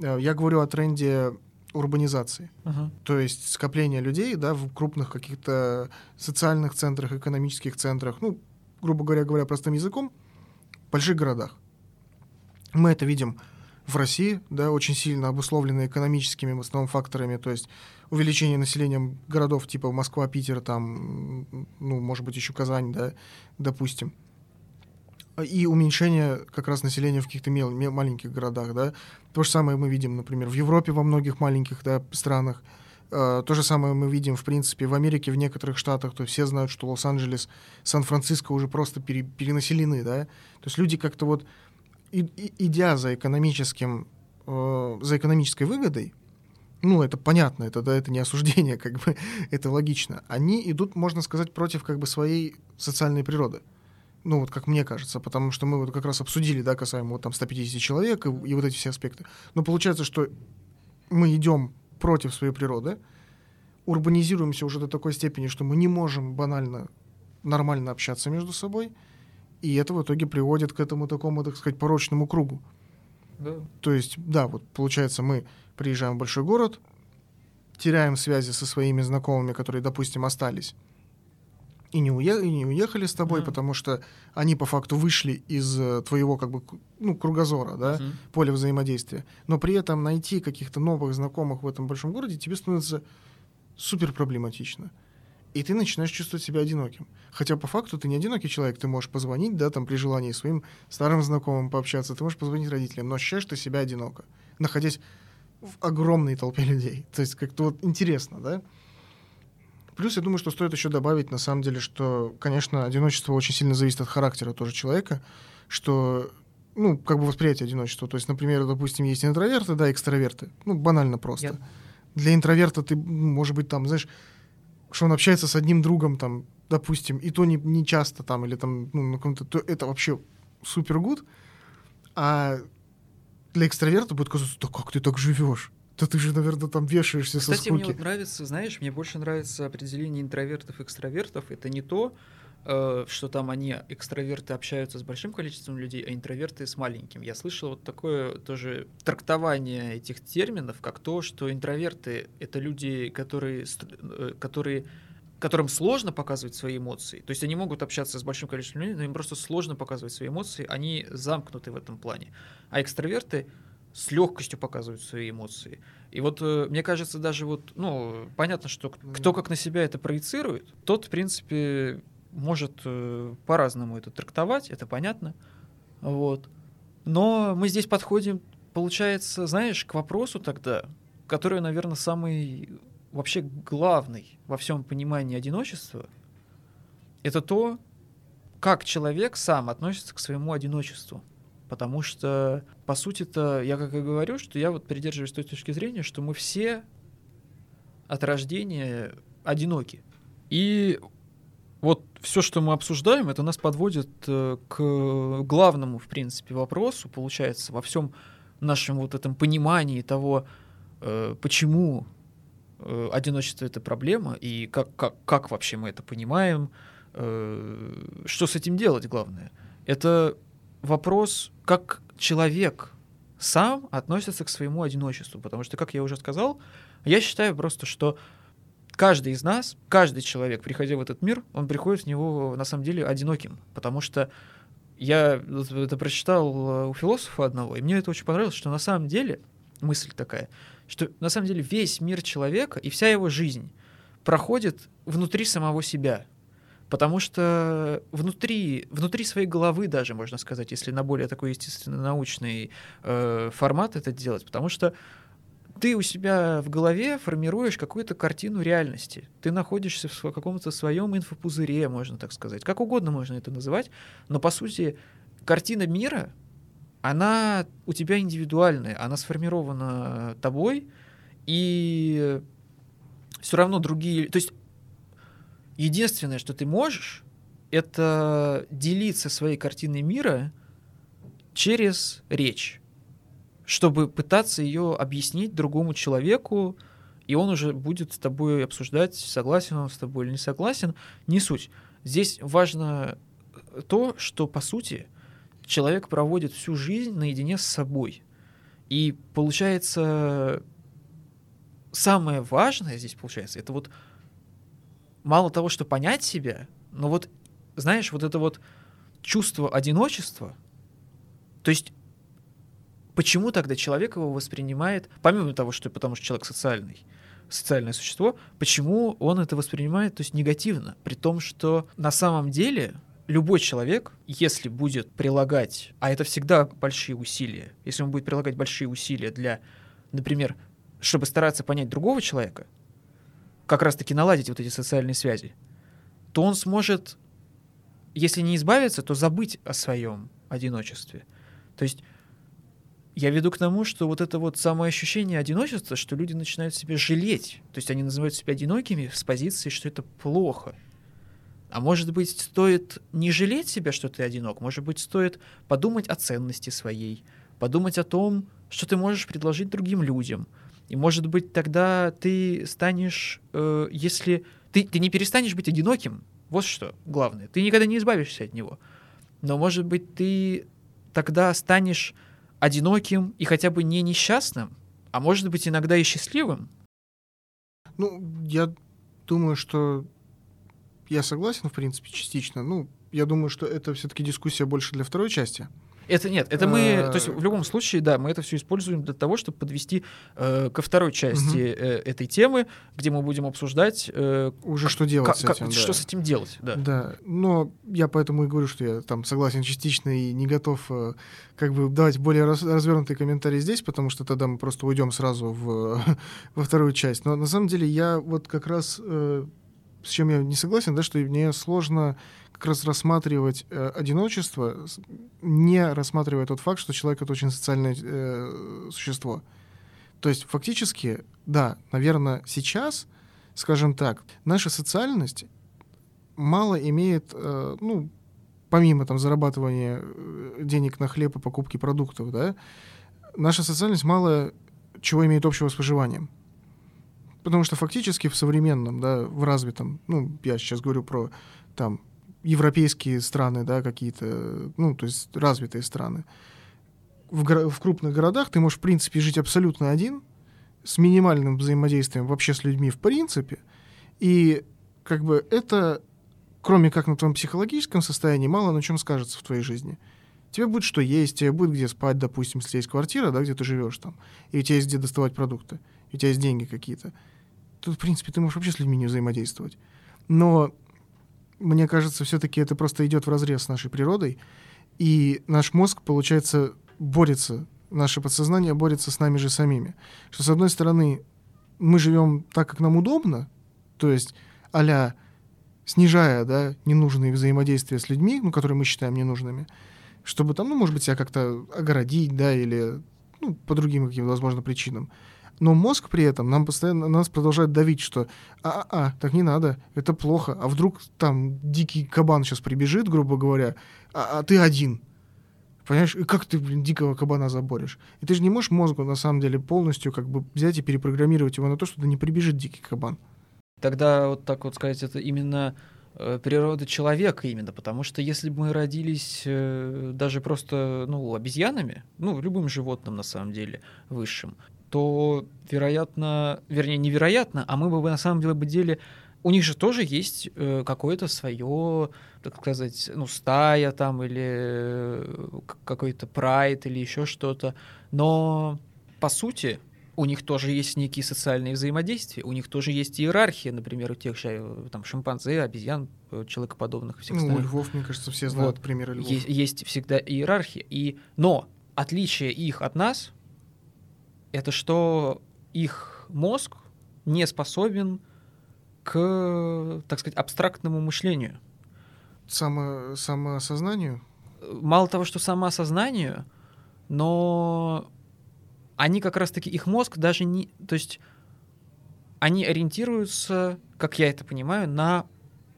[SPEAKER 1] Э, Я говорю о тренде урбанизации.
[SPEAKER 2] Ага.
[SPEAKER 1] То есть скопление людей да, в крупных каких-то социальных центрах, экономических центрах, ну, грубо говоря, говоря простым языком, больших городах. Мы это видим в России, да, очень сильно обусловлено экономическими в основном факторами, то есть увеличение населения городов типа Москва, Питер, там, ну, может быть, еще Казань, да, допустим. И уменьшение как раз населения в каких-то мел- ме- маленьких городах, да. То же самое мы видим, например, в Европе во многих маленьких да, странах. Э, То же самое мы видим, в принципе, в Америке, в некоторых штатах. То есть все знают, что Лос-Анджелес, Сан-Франциско уже просто пере- перенаселены, да. То есть люди как-то вот, и- и- идя за экономическим, э, за экономической выгодой, ну, это понятно, это, да, это не осуждение, (laughs) как бы, это логично. Они идут, можно сказать, против как бы своей социальной природы. Ну, вот как мне кажется, потому что мы вот как раз обсудили, да, касаемо вот там 150 человек и, и вот эти все аспекты. Но получается, что мы идем против своей природы, урбанизируемся уже до такой степени, что мы не можем банально нормально общаться между собой, и это в итоге приводит к этому такому, так сказать, порочному кругу.
[SPEAKER 2] Да.
[SPEAKER 1] То есть, да, вот получается, мы приезжаем в большой город, теряем связи со своими знакомыми, которые, допустим, остались, и не, уе- и не уехали с тобой,
[SPEAKER 2] Мгм.
[SPEAKER 1] потому что они по факту вышли из э, твоего как бы ну, кругозора, да,
[SPEAKER 2] Мгм.
[SPEAKER 1] поля взаимодействия. Но при этом найти каких-то новых знакомых в этом большом городе тебе становится супер проблематично. И ты начинаешь чувствовать себя одиноким. Хотя по факту ты не одинокий человек, ты можешь позвонить, да, там при желании своим старым знакомым пообщаться, ты можешь позвонить родителям, но ощущаешь ты себя одиноко, находясь в огромной толпе людей. То есть как-то вот интересно, да? Плюс я думаю, что стоит еще добавить, на самом деле, что, конечно, одиночество очень сильно зависит от характера тоже человека, что, ну, как бы восприятие одиночества. То есть, например, допустим, есть интроверты, да, экстраверты. Ну, банально просто.
[SPEAKER 2] Я-
[SPEAKER 1] Для интроверта ты, может быть, там, знаешь, что он общается с одним другом, там, допустим, и то не, не часто там, или там, ну, на каком-то, то это вообще супер гуд. А для экстраверта будет казаться, да как ты так живешь? Да ты же, наверное, там вешаешься со
[SPEAKER 2] Кстати, мне
[SPEAKER 1] скуки.
[SPEAKER 2] вот нравится, знаешь, мне больше нравится определение интровертов и экстравертов. Это не то, э, что там они, экстраверты, общаются с большим количеством людей, а интроверты с маленьким. Я слышал вот такое тоже трактование этих терминов, как то, что интроверты — это люди, которые, э, которые которым сложно показывать свои эмоции. То есть они могут общаться с большим количеством людей, но им просто сложно показывать свои эмоции, они замкнуты в этом плане. А экстраверты с легкостью показывают свои эмоции. И вот э, мне кажется, даже вот, ну, понятно, что кто как на себя это проецирует, тот, в принципе, может э, по-разному это трактовать, это понятно. Вот. Но мы здесь подходим, получается, знаешь, к вопросу тогда, который, наверное, самый вообще главный во всем понимании одиночества, это то, как человек сам относится к своему одиночеству. Потому что, по сути-то, я как и говорю, что я вот придерживаюсь той точки зрения, что мы все от рождения одиноки. И вот все, что мы обсуждаем, это нас подводит э, к главному, в принципе, вопросу, получается, во всем нашем вот этом понимании того, э, почему э, одиночество это проблема и как, как, как вообще мы это понимаем, что с этим делать, главное. Это вопрос, как человек сам относится к своему одиночеству. Потому что, как я уже сказал, я считаю просто, что каждый из нас, каждый человек, приходя в этот мир, он приходит в него на самом деле одиноким. Потому что я это прочитал э, у философа одного, и мне это очень понравилось, что на самом деле мысль такая, что на самом деле весь мир человека и вся его жизнь проходит внутри самого себя. Потому что внутри, внутри своей головы даже, можно сказать, если на более такой естественно научный э, формат это делать, потому что ты у себя в голове формируешь какую-то картину реальности. Ты находишься в каком-то своем инфопузыре, можно так сказать. Как угодно можно это называть. Но, по сути, картина мира, она у тебя индивидуальная, она сформирована тобой, и все равно другие... То есть единственное, что ты можешь, это делиться своей картиной мира через речь, чтобы пытаться ее объяснить другому человеку, и он уже будет с тобой обсуждать, согласен он с тобой или не согласен, не суть. Здесь важно то, что, по сути, человек проводит всю жизнь наедине с собой. И получается, самое важное здесь получается, это вот мало того, что понять себя, но вот, знаешь, вот это вот чувство одиночества, то есть почему тогда человек его воспринимает, помимо того, что потому что человек социальный, социальное существо, почему он это воспринимает, то есть негативно, при том, что на самом деле любой человек, если будет прилагать, а это всегда большие усилия, если он будет прилагать большие усилия для, например, чтобы стараться понять другого человека, как раз-таки наладить вот эти социальные связи, то он сможет, если не избавиться, то забыть о своем одиночестве. То есть я веду к тому, что вот это вот самое ощущение одиночества, что люди начинают себя жалеть. То есть они называют себя одинокими с позиции, что это плохо. А может быть, стоит не жалеть себя, что ты одинок, может быть, стоит подумать о ценности своей, подумать о том, что ты можешь предложить другим людям. И может быть, тогда ты станешь, э, если ты, ты не перестанешь быть одиноким, вот что главное, ты никогда не избавишься от него. Но может быть, ты тогда станешь одиноким и хотя бы не несчастным, а может быть иногда и счастливым.
[SPEAKER 1] Ну, я думаю, что я согласен, в принципе, частично. Ну, я думаю, что это все-таки дискуссия больше для второй части.
[SPEAKER 2] Это нет, это мы, то есть в любом случае, да, мы это все используем для того, чтобы подвести э, ко второй части э, этой темы, где мы будем обсуждать
[SPEAKER 1] э, уже что делать с этим,
[SPEAKER 2] что с этим делать, да.
[SPEAKER 1] Да, но я поэтому и говорю, что я там согласен частично и не готов э, как бы давать более раз, развернутый комментарий здесь, потому что тогда мы просто уйдем сразу в, (laughs) во вторую часть. Но на самом деле я вот как раз э, с чем я не согласен, да, что мне сложно как раз рассматривать э, одиночество, не рассматривая тот факт, что человек это очень социальное э, существо. То есть фактически, да, наверное, сейчас, скажем так, наша социальность мало имеет, э, ну, помимо там зарабатывания э, денег на хлеб и покупки продуктов, да, наша социальность мало чего имеет общего с выживанием. Потому что фактически в современном, да, в развитом, ну, я сейчас говорю про там европейские страны, да, какие-то, ну, то есть развитые страны. В, горо- в крупных городах ты можешь, в принципе, жить абсолютно один, с минимальным взаимодействием вообще с людьми в принципе, и как бы это, кроме как на твоем психологическом состоянии, мало на чем скажется в твоей жизни. Тебе будет что есть, тебе будет где спать, допустим, если есть квартира, да, где ты живешь там, и у тебя есть где доставать продукты, и у тебя есть деньги какие-то. Тут, в принципе, ты можешь вообще с людьми не взаимодействовать. Но мне кажется, все-таки это просто идет в разрез с нашей природой, и наш мозг, получается, борется, наше подсознание борется с нами же самими. Что, с одной стороны, мы живем так, как нам удобно, то есть а снижая да, ненужные взаимодействия с людьми, ну, которые мы считаем ненужными, чтобы там, ну, может быть, себя как-то огородить, да, или ну, по другим каким-то, возможно, причинам. Но мозг при этом нам постоянно нас продолжает давить, что а-а-а, так не надо, это плохо. А вдруг там дикий кабан сейчас прибежит, грубо говоря, а, а ты один. Понимаешь, и как ты, блин, дикого кабана заборешь? И ты же не можешь мозгу, на самом деле, полностью как бы взять и перепрограммировать его на то, что не прибежит дикий кабан.
[SPEAKER 2] Тогда вот так вот сказать, это именно э, природа человека именно, потому что если бы мы родились э, даже просто, ну, обезьянами, ну, любым животным на самом деле, высшим, то, вероятно, вернее, невероятно, а мы бы на самом деле бы деле у них же тоже есть э, какое-то свое, так сказать, ну, стая там или э, какой-то прайд или еще что-то. Но, по сути, у них тоже есть некие социальные взаимодействия, у них тоже есть иерархия, например, у тех же э, там шимпанзе, обезьян, э, человекоподобных всех
[SPEAKER 1] ну, у львов, мне кажется, все знают вот. примеры львов.
[SPEAKER 2] Есть, есть всегда иерархия. И... Но отличие их от нас это что их мозг не способен к, так сказать, абстрактному мышлению.
[SPEAKER 1] Само, самоосознанию?
[SPEAKER 2] Мало того, что самоосознанию, но они как раз-таки, их мозг даже не... То есть они ориентируются, как я это понимаю, на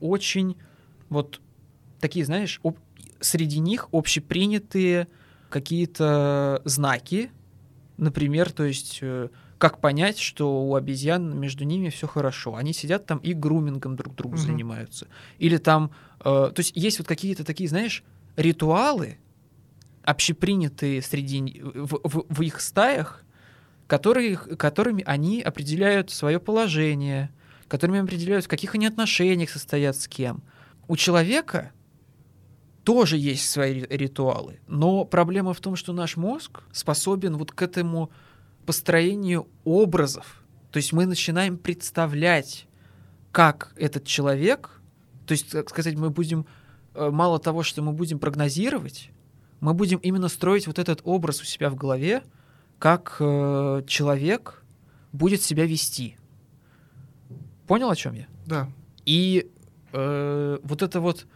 [SPEAKER 2] очень вот такие, знаешь, об- среди них общепринятые какие-то знаки, например, то есть э, как понять, что у обезьян между ними все хорошо. Они сидят там и грумингом друг другу
[SPEAKER 1] Мгм.
[SPEAKER 2] занимаются. Или там, э, то есть есть вот какие-то такие, знаешь, ритуалы, общепринятые среди ни- в, в- в их стаях, которые, которыми они определяют свое положение, которыми определяют, в каких они отношениях состоят с кем. У человека тоже есть свои ри- ритуалы, но проблема в том, что наш мозг способен вот к этому построению образов. То есть мы начинаем представлять, как этот человек, то есть, так сказать, мы будем, э, мало того, что мы будем прогнозировать, мы будем именно строить вот этот образ у себя в голове, как э, человек будет себя вести. Понял, о чем я?
[SPEAKER 1] Да.
[SPEAKER 2] И э, вот это вот...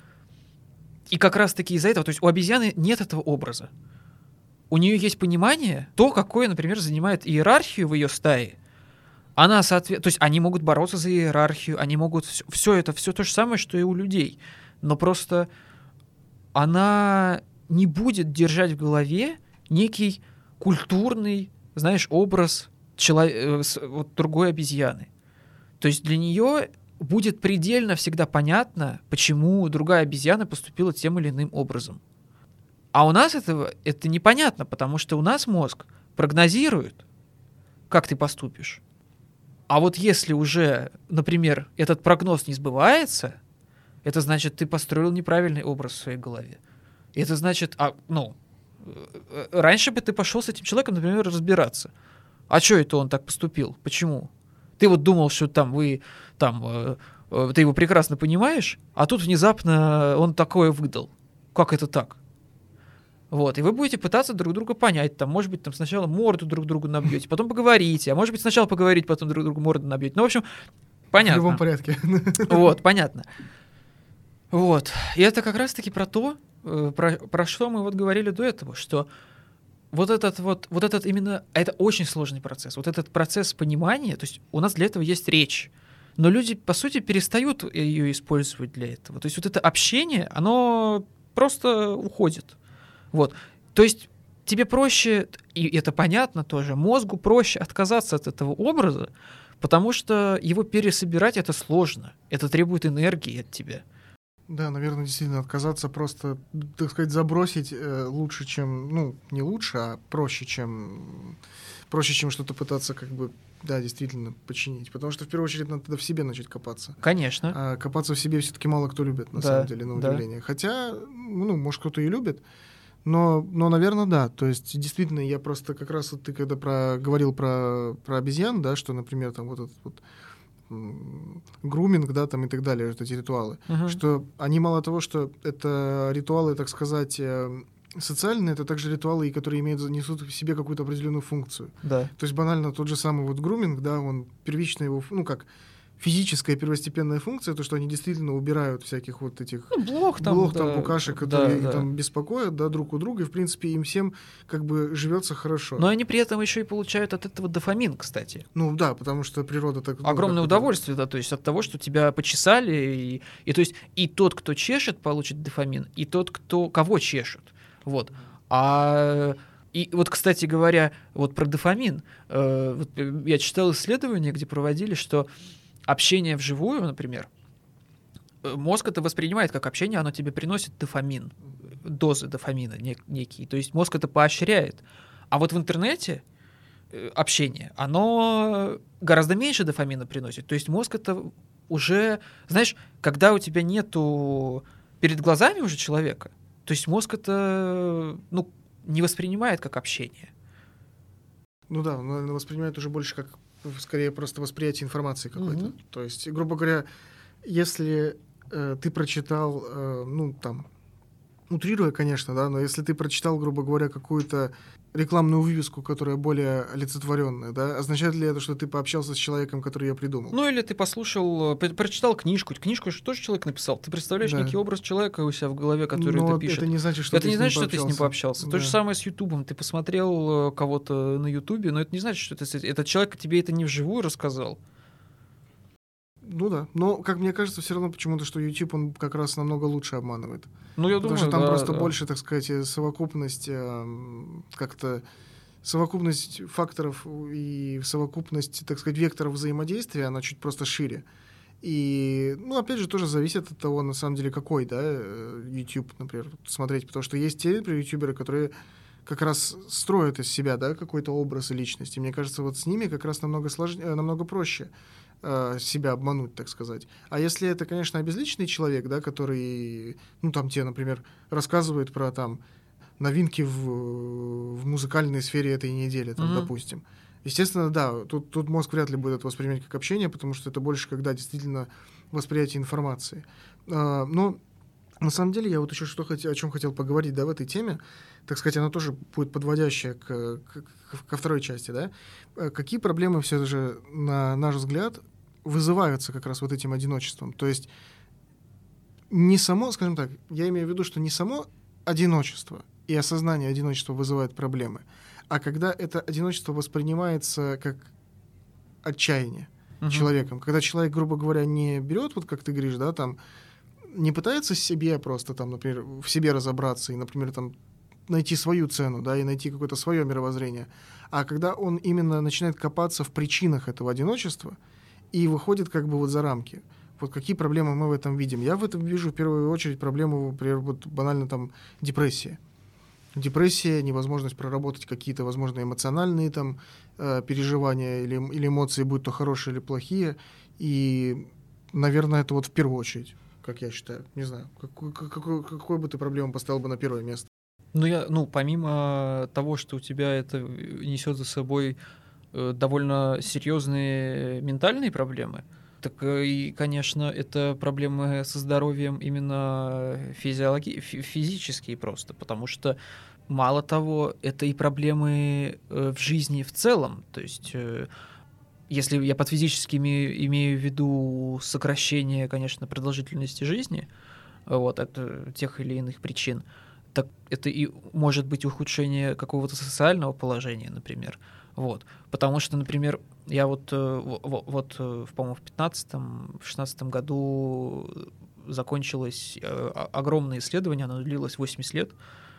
[SPEAKER 2] И как раз-таки из-за этого, то есть у обезьяны нет этого образа. У нее есть понимание, то, какое, например, занимает иерархию в ее стае. Она, соответ... То есть они могут бороться за иерархию, они могут... Все это, все то же самое, что и у людей. Но просто она не будет держать в голове некий культурный, знаешь, образ чело- э, вот другой обезьяны. То есть для нее будет предельно всегда понятно, почему другая обезьяна поступила тем или иным образом. А у нас этого это непонятно, потому что у нас мозг прогнозирует, как ты поступишь. А вот если уже, например, этот прогноз не сбывается, это значит, ты построил неправильный образ в своей голове. Это значит, а, ну, э, раньше бы ты пошел с этим человеком, например, разбираться. А что это он так поступил? Почему? Ты вот думал, что там вы, там, э, э, ты его прекрасно понимаешь, а тут внезапно он такое выдал. Как это так? Вот, и вы будете пытаться друг друга понять, там, может быть, там сначала морду друг другу набьете, потом поговорите, а может быть, сначала поговорить, потом друг другу морду набьете. Ну, в общем, понятно.
[SPEAKER 1] В любом порядке. (laughs)
[SPEAKER 2] Вот, понятно. Вот. И это как раз-таки про то, э, про, про что мы вот говорили до этого, что вот этот вот, вот этот именно, это очень сложный процесс. Вот этот процесс понимания, то есть у нас для этого есть речь, но люди, по сути, перестают ее использовать для этого. То есть вот это общение, оно просто уходит. Вот. То есть тебе проще, и это понятно тоже, мозгу проще отказаться от этого образа, потому что его пересобирать это сложно. Это требует энергии от тебя.
[SPEAKER 1] Да, наверное, действительно отказаться просто, так сказать, забросить э, лучше, чем, ну, не лучше, а проще, чем проще, чем что-то пытаться как бы, да, действительно починить. Потому что в первую очередь надо тогда в себе начать копаться.
[SPEAKER 2] Конечно.
[SPEAKER 1] А копаться в себе все-таки мало кто любит, на
[SPEAKER 2] Да,
[SPEAKER 1] самом деле, на
[SPEAKER 2] да.
[SPEAKER 1] удивление. Хотя, ну, может, кто-то и любит, но, но, наверное, да. То есть, действительно, я просто как раз вот ты когда про, говорил про, про обезьян, да, что, например, там вот этот вот груминг, да, там и так далее, вот эти ритуалы,
[SPEAKER 2] Мгм.
[SPEAKER 1] что они мало того, что это ритуалы, так сказать, э, социальные, это также ритуалы, которые имеют, несут в себе какую-то определенную функцию.
[SPEAKER 2] Да.
[SPEAKER 1] То есть банально тот же самый вот груминг, да, он первично его, ну как, физическая первостепенная функция, то, что они действительно убирают всяких вот этих
[SPEAKER 2] Ну, блох там.
[SPEAKER 1] блох,
[SPEAKER 2] да,
[SPEAKER 1] там, букашек,
[SPEAKER 2] да,
[SPEAKER 1] которые их
[SPEAKER 2] да.
[SPEAKER 1] там беспокоят, да, друг у друга, и, в принципе, им всем как бы живется хорошо.
[SPEAKER 2] Но они при этом еще и получают от этого дофамин, кстати.
[SPEAKER 1] Ну да, потому что природа так... ну,
[SPEAKER 2] Огромное
[SPEAKER 1] это-
[SPEAKER 2] удовольствие, да, то есть от того, что тебя почесали, и, и то есть и тот, кто чешет, получит дофамин, и тот, кто кого чешет, вот. А и вот, кстати говоря, вот про дофамин, э, вот, э, я читал исследования, где проводили, что общение вживую, например, э, мозг это воспринимает как общение, оно тебе приносит дофамин, дозы дофамина нек- некие, то есть мозг это поощряет. А вот в интернете э, общение, оно гораздо меньше дофамина приносит. То есть мозг это уже, знаешь, когда у тебя нету перед глазами уже человека, то есть мозг это, ну, не воспринимает как общение.
[SPEAKER 1] Ну да, он воспринимает уже больше как, скорее, просто восприятие информации какой-то.
[SPEAKER 2] Мгм.
[SPEAKER 1] То есть, грубо говоря, если э, ты прочитал, э, ну, там, утрируя, конечно, да, но если ты прочитал, грубо говоря, какую-то рекламную вывеску, которая более олицетворенная, да, означает ли это, что ты пообщался с человеком, который ее придумал?
[SPEAKER 2] Ну или ты послушал, э, про- прочитал книжку, книжку же тоже человек написал. Ты представляешь
[SPEAKER 1] Да.
[SPEAKER 2] некий образ человека у себя в голове, который
[SPEAKER 1] Но
[SPEAKER 2] это пишет.
[SPEAKER 1] это не значит, что
[SPEAKER 2] это
[SPEAKER 1] ты
[SPEAKER 2] не
[SPEAKER 1] с ним
[SPEAKER 2] значит, что ты с ним пообщался. То
[SPEAKER 1] Да.
[SPEAKER 2] же самое с Ютубом. Ты посмотрел э, кого-то на Ютубе, но это не значит, что ты, этот человек тебе это не вживую рассказал.
[SPEAKER 1] Ну да. Но, как мне кажется, все равно почему-то, что YouTube, он как раз намного лучше обманывает.
[SPEAKER 2] Ну, я
[SPEAKER 1] Потому
[SPEAKER 2] думаю,
[SPEAKER 1] что там
[SPEAKER 2] да,
[SPEAKER 1] просто
[SPEAKER 2] да.
[SPEAKER 1] больше, так сказать, э, совокупность эм, как-то совокупность факторов и совокупность, так сказать, векторов взаимодействия, она чуть просто шире. И, ну, опять же, тоже зависит от того, на самом деле, какой, да, э, YouTube, например, смотреть. Потому что есть те, ютуберы, которые как раз строят из себя, да, какой-то образ и личность. И мне кажется, вот с ними как раз намного сложнее, намного проще э, себя обмануть, так сказать. А если это, конечно, обезличенный человек, да, который, ну, там тебе, например, рассказывает про там новинки в, в музыкальной сфере этой недели, там,
[SPEAKER 2] Мгм.
[SPEAKER 1] допустим. Естественно, да, тут, тут мозг вряд ли будет это воспринимать как общение, потому что это больше, когда действительно восприятие информации. А, но на самом деле я вот еще что хотел, о чем хотел поговорить, да, в этой теме, так сказать, она тоже будет подводящая к, к- ко второй части, да. Э, Какие проблемы все же, на наш взгляд, вызываются как раз вот этим одиночеством? То есть не само, скажем так, я имею в виду, что не само одиночество и осознание одиночества вызывает проблемы, а когда это одиночество воспринимается как отчаяние
[SPEAKER 2] Мгм.
[SPEAKER 1] человеком, когда человек, грубо говоря, не берет, вот как ты говоришь, да, там, не пытается себе просто там, например, в себе разобраться и, например, там найти свою цену, да, и найти какое-то свое мировоззрение, а когда он именно начинает копаться в причинах этого одиночества и выходит как бы вот за рамки. Вот какие проблемы мы в этом видим? Я в этом вижу в первую очередь проблему, например, вот банально там депрессия. Депрессия, невозможность проработать какие-то, возможно, эмоциональные там э, переживания или, или эмоции, будь то хорошие или плохие. И, наверное, это вот в первую очередь, как я считаю. Не знаю, какую, какую, какую бы ты проблему поставил бы на первое место?
[SPEAKER 2] Ну, я, ну, помимо того, что у тебя это несет за собой э, довольно серьезные ментальные проблемы, так э, и, конечно, это проблемы со здоровьем именно физиологи... фи- физические просто, потому что мало того, это и проблемы э, в жизни в целом, то есть э, если я под физическими имею в виду сокращение, конечно, продолжительности жизни, вот, от э, тех или иных причин, так это и может быть ухудшение какого-то социального положения, например. Вот. Потому что, например, я вот, э, во- во- вот э, в, по-моему, в 15-16 году закончилось э, о- огромное исследование, оно длилось 80 лет,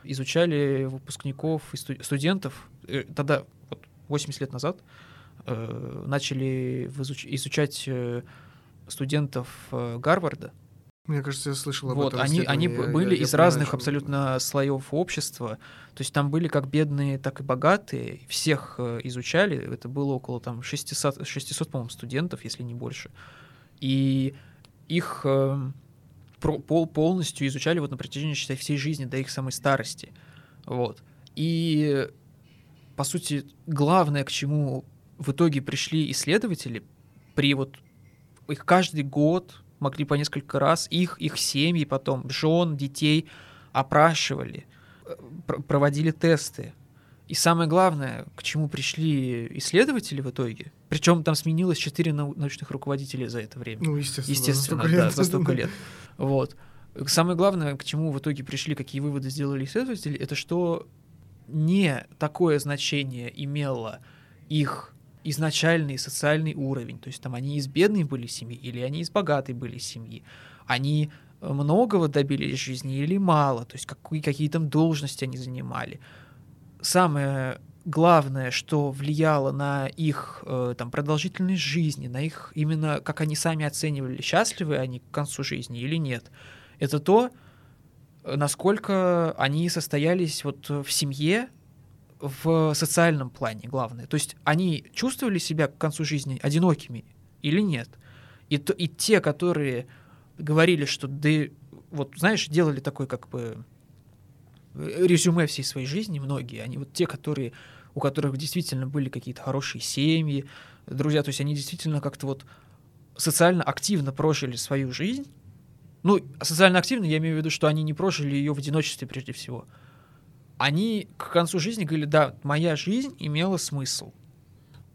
[SPEAKER 2] изучали выпускников и сту- студентов, тогда, вот 80 лет назад, начали изуч- изучать студентов Гарварда,
[SPEAKER 1] Мне кажется, я слышал об
[SPEAKER 2] вот,
[SPEAKER 1] этом.
[SPEAKER 2] они, они
[SPEAKER 1] Я-
[SPEAKER 2] были
[SPEAKER 1] я- я
[SPEAKER 2] из
[SPEAKER 1] понимаю, о
[SPEAKER 2] разных
[SPEAKER 1] чем-
[SPEAKER 2] абсолютно слоев общества. То есть там были как бедные, так и богатые. Всех э, изучали. Это было около там 600, 600 по-моему, студентов, если не больше. И их э, про- пол- полностью изучали вот на протяжении, считай, всей жизни, до их самой старости. Вот. И, по сути, главное, к чему в итоге пришли исследователи, при вот их каждый год могли по несколько раз, их, их семьи потом, жен, детей опрашивали, э, пр- проводили тесты. И самое главное, к чему пришли исследователи в итоге, причем там сменилось 4 нау- научных руководителя за это время.
[SPEAKER 1] Ну, естественно,
[SPEAKER 2] Естественно,
[SPEAKER 1] за столько
[SPEAKER 2] да,
[SPEAKER 1] лет.
[SPEAKER 2] за столько лет. Вот. Самое главное, к чему в итоге пришли, какие выводы сделали исследователи, это что не такое значение имело их изначальный социальный уровень. То есть там они из бедной были семьи или они из богатой были семьи. Они э, многого добились в жизни или мало. То есть какие, какие там должности они занимали. Самое главное, что влияло на их э, там, продолжительность жизни, на их именно, как они сами оценивали, счастливы они к концу жизни или нет, это то, э, насколько они состоялись вот в семье, в социальном плане, главное. То есть они чувствовали себя к концу жизни одинокими или нет. И, то, и те, которые говорили, что да, вот знаешь, делали такой как бы э, резюме всей своей жизни, многие, они вот те, которые, у которых действительно были какие-то хорошие семьи, друзья, то есть они действительно как-то вот социально активно прожили свою жизнь. Ну, социально активно я имею в виду, что они не прожили ее в одиночестве прежде всего. Они к концу жизни говорили, да, моя жизнь имела смысл.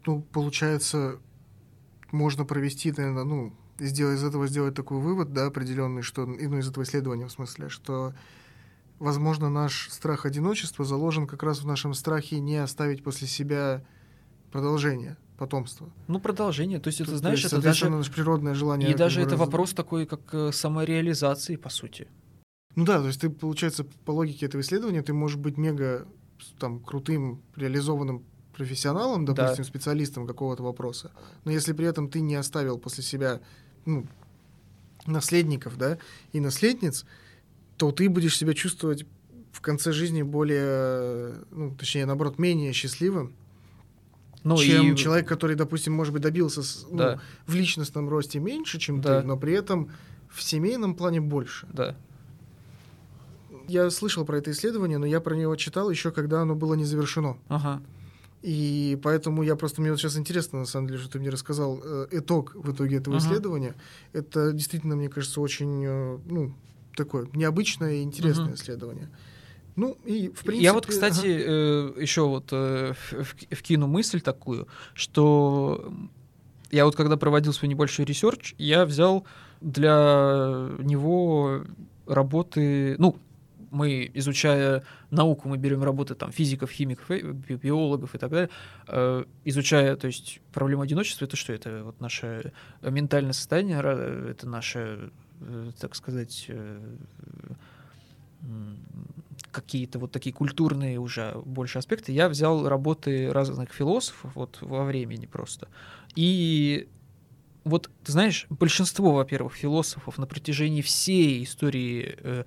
[SPEAKER 1] Ну, получается, можно провести, наверное, ну, сделать из этого сделать такой вывод, да, определенный, что, ну, из этого исследования, в смысле, что, возможно, наш страх одиночества заложен как раз в нашем страхе не оставить после себя продолжение. потомство.
[SPEAKER 2] Ну, продолжение. То есть, это,
[SPEAKER 1] То-
[SPEAKER 2] знаешь,
[SPEAKER 1] то есть,
[SPEAKER 2] это даже...
[SPEAKER 1] наше природное желание...
[SPEAKER 2] И даже это вопрос такой, как э, самореализации, по сути.
[SPEAKER 1] Ну да, то есть ты, получается, по логике этого исследования, ты можешь быть мега там крутым, реализованным профессионалом,
[SPEAKER 2] Да.
[SPEAKER 1] допустим, специалистом какого-то вопроса, но если при этом ты не оставил после себя ну, наследников, да, и наследниц, то ты будешь себя чувствовать в конце жизни более, ну, точнее, наоборот, менее счастливым,
[SPEAKER 2] Ну,
[SPEAKER 1] чем
[SPEAKER 2] и...
[SPEAKER 1] человек, который, допустим, может быть, добился ну,
[SPEAKER 2] Да.
[SPEAKER 1] в личностном росте меньше, чем
[SPEAKER 2] Да.
[SPEAKER 1] ты, но при этом в семейном плане больше.
[SPEAKER 2] Да.
[SPEAKER 1] Я слышал про это исследование, но я про него читал еще, когда оно было не завершено.
[SPEAKER 2] Ага.
[SPEAKER 1] И поэтому я просто, мне вот сейчас интересно, на самом деле, что ты мне рассказал, э, итог в итоге этого
[SPEAKER 2] Мгм.
[SPEAKER 1] исследования. Это действительно, мне кажется, очень, э, ну, такое необычное и интересное
[SPEAKER 2] Мгм.
[SPEAKER 1] исследование. Ну, и в принципе...
[SPEAKER 2] Я вот, кстати, еще вот э, вкину мысль такую, что я вот когда проводил свой небольшой research, я взял для него работы, ну, мы, изучая науку, мы берем работы там физиков, химиков, э, би- биологов и так далее, э, изучая, то есть проблему одиночества, это что? Это вот наше ментальное состояние, это наше, э, так сказать, э, какие-то вот такие культурные уже больше аспекты, я взял работы разных философов вот во времени просто. И вот, знаешь, большинство, во-первых, философов на протяжении всей истории э,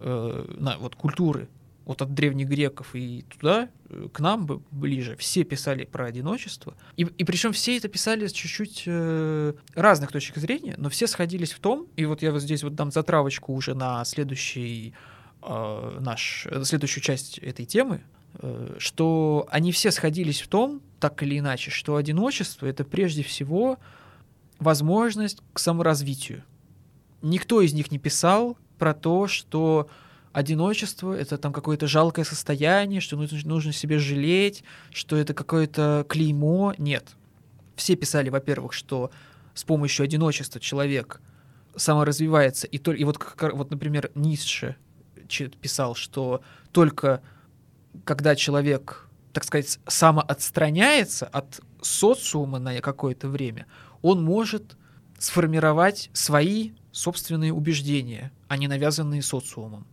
[SPEAKER 2] э, на, вот, культуры, вот от древних греков и туда, э, к нам ближе, все писали про одиночество. И, и причем все это писали с чуть-чуть э, разных точек зрения, но все сходились в том, и вот я вот здесь вот дам затравочку уже на следующий э, наш, э, следующую часть этой темы, э, что они все сходились в том, так или иначе, что одиночество — это прежде всего возможность к саморазвитию. Никто из них не писал про то, что одиночество — это там какое-то жалкое состояние, что нужно, нужно себе жалеть, что это какое-то клеймо. Нет. Все писали, во-первых, что с помощью одиночества человек саморазвивается, и, то, и вот, как- вот, например, Ницше писал, что только когда человек, так сказать, самоотстраняется от социума на какое-то время, он может сформировать свои собственные убеждения, а не навязанные социумом.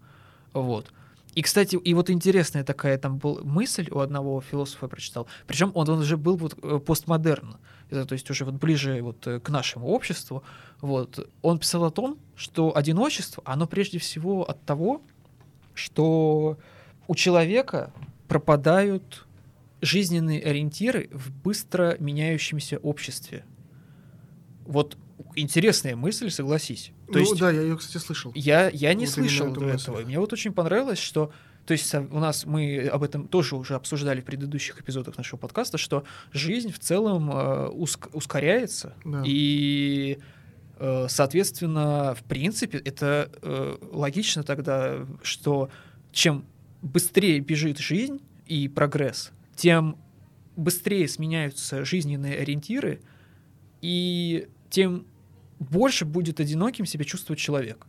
[SPEAKER 2] Вот. И, кстати, и вот интересная такая там была мысль у одного философа прочитал. Причем он, он уже был вот э, постмодерн, то есть уже вот ближе вот э, к нашему обществу. Вот. Он писал о том, что одиночество, оно прежде всего от того, что у человека пропадают жизненные ориентиры в быстро меняющемся обществе. Вот интересная мысль, согласись. То
[SPEAKER 1] ну
[SPEAKER 2] есть
[SPEAKER 1] да, я ее, кстати, слышал.
[SPEAKER 2] я, я не
[SPEAKER 1] Вот
[SPEAKER 2] слышал до
[SPEAKER 1] мысль.
[SPEAKER 2] этого. И мне вот очень понравилось, что то есть у нас мы об этом тоже уже обсуждали в предыдущих эпизодах нашего подкаста, что жизнь в целом э, уск- ускоряется,
[SPEAKER 1] Да.
[SPEAKER 2] и э, соответственно, в принципе, это э, логично тогда, что чем быстрее бежит жизнь и прогресс, тем быстрее сменяются жизненные ориентиры, и тем больше будет одиноким себя чувствовать человек.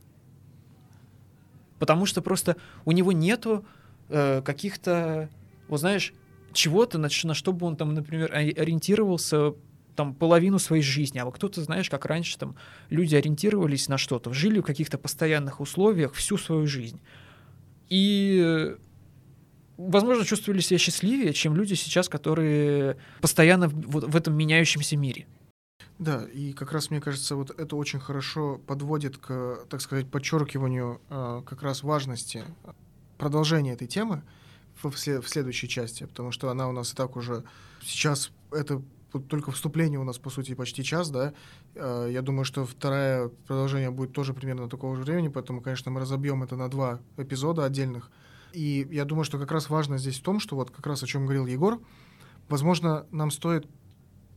[SPEAKER 2] Потому что просто у него нету э, каких-то, вот знаешь, чего-то, на, на что бы он там, например, ори- ориентировался там половину своей жизни, а вот кто-то, знаешь, как раньше там люди ориентировались на что-то, жили в каких-то постоянных условиях всю свою жизнь. И, э, возможно, чувствовали себя счастливее, чем люди сейчас, которые постоянно в, вот в этом меняющемся мире.
[SPEAKER 1] Да, и как раз, мне кажется, вот это очень хорошо подводит к, так сказать, подчеркиванию э, как раз важности продолжения этой темы в, в сле- в следующей части, потому что она у нас и так уже сейчас, это только вступление у нас, по сути, почти час, да, Э, я думаю, что второе продолжение будет тоже примерно такого же времени, поэтому, конечно, мы разобьем это на два эпизода отдельных. И я думаю, что как раз важно здесь в том, что вот как раз о чем говорил Егор, возможно, нам стоит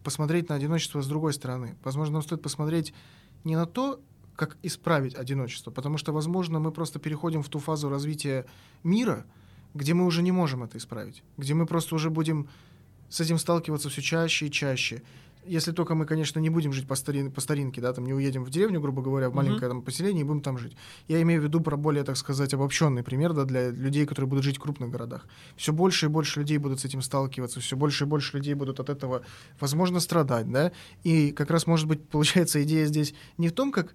[SPEAKER 1] посмотреть на одиночество с другой стороны. Возможно, нам стоит посмотреть не на то, как исправить одиночество, потому что, возможно, мы просто переходим в ту фазу развития мира, где мы уже не можем это исправить, где мы просто уже будем с этим сталкиваться все чаще и чаще. Если только мы, конечно, не будем жить по, старин, по старинке, да, там не уедем в деревню, грубо говоря, в маленькое там, поселение и будем там жить. Я имею в виду про более, так сказать, обобщенный пример, да, для людей, которые будут жить в крупных городах. Все больше и больше людей будут с этим сталкиваться, все больше и больше людей будут от этого, возможно, страдать, да. И как раз, может быть, получается идея здесь не в том, как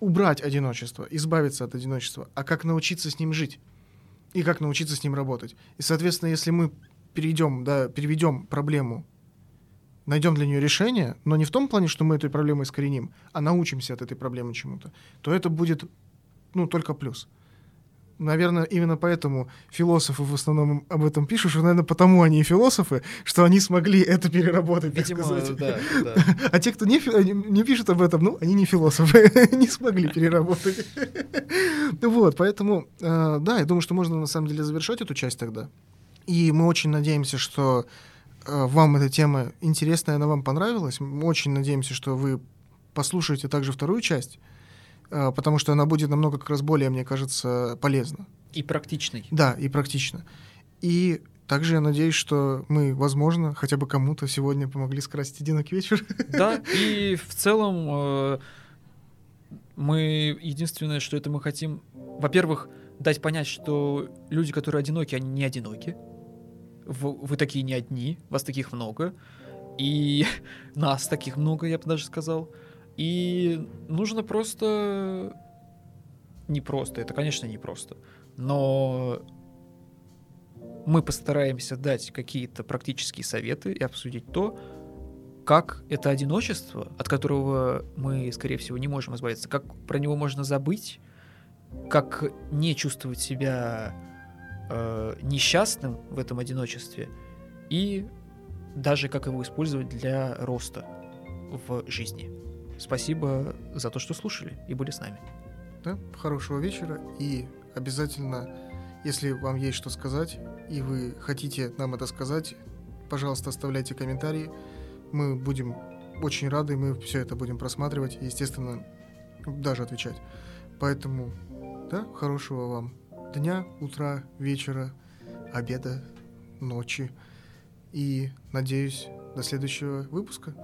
[SPEAKER 1] убрать одиночество, избавиться от одиночества, а как научиться с ним жить и как научиться с ним работать. И, соответственно, если мы перейдем, да, переведем проблему найдем для нее решение, но не в том плане, что мы эту проблему искореним, а научимся от этой проблемы чему-то, то это будет ну, только плюс. Наверное, именно поэтому философы в основном об этом пишут, что, наверное, потому они и философы, что они смогли это переработать,
[SPEAKER 2] Видимо,
[SPEAKER 1] так сказать.
[SPEAKER 2] да, да. (laughs)
[SPEAKER 1] А те, кто не, не пишут об этом, ну, они не философы, (laughs) не смогли переработать. (laughs) Вот, поэтому, э, да, я думаю, что можно на самом деле завершать эту часть тогда. И мы очень надеемся, что вам эта тема интересная, она вам понравилась. Мы очень надеемся, что вы послушаете также вторую часть, э, потому что она будет намного как раз более, мне кажется, полезна.
[SPEAKER 2] И практичный.
[SPEAKER 1] Да, и практично. И также я надеюсь, что мы, возможно, хотя бы кому-то сегодня помогли скрасить одинокий вечер.
[SPEAKER 2] Да, (laughs) и в целом э, мы единственное, что это мы хотим, во-первых, дать понять, что люди, которые одиноки, они не одиноки. Вы, такие не одни, вас таких много. И (laughs) нас таких много, я бы даже сказал. И нужно просто... Не просто, это, конечно, не просто. Но мы постараемся дать какие-то практические советы и обсудить то, как это одиночество, от которого мы, скорее всего, не можем избавиться, как про него можно забыть, как не чувствовать себя э, несчастным в этом одиночестве и даже как его использовать для роста в жизни. Спасибо за то, что слушали и были с нами.
[SPEAKER 1] Да, хорошего вечера и обязательно, если вам есть что сказать и вы хотите нам это сказать, пожалуйста, оставляйте комментарии. Мы будем очень рады, мы все это будем просматривать, естественно, даже отвечать. Поэтому, да, хорошего вам дня, утра, вечера, обеда, ночи. И надеюсь, до следующего выпуска.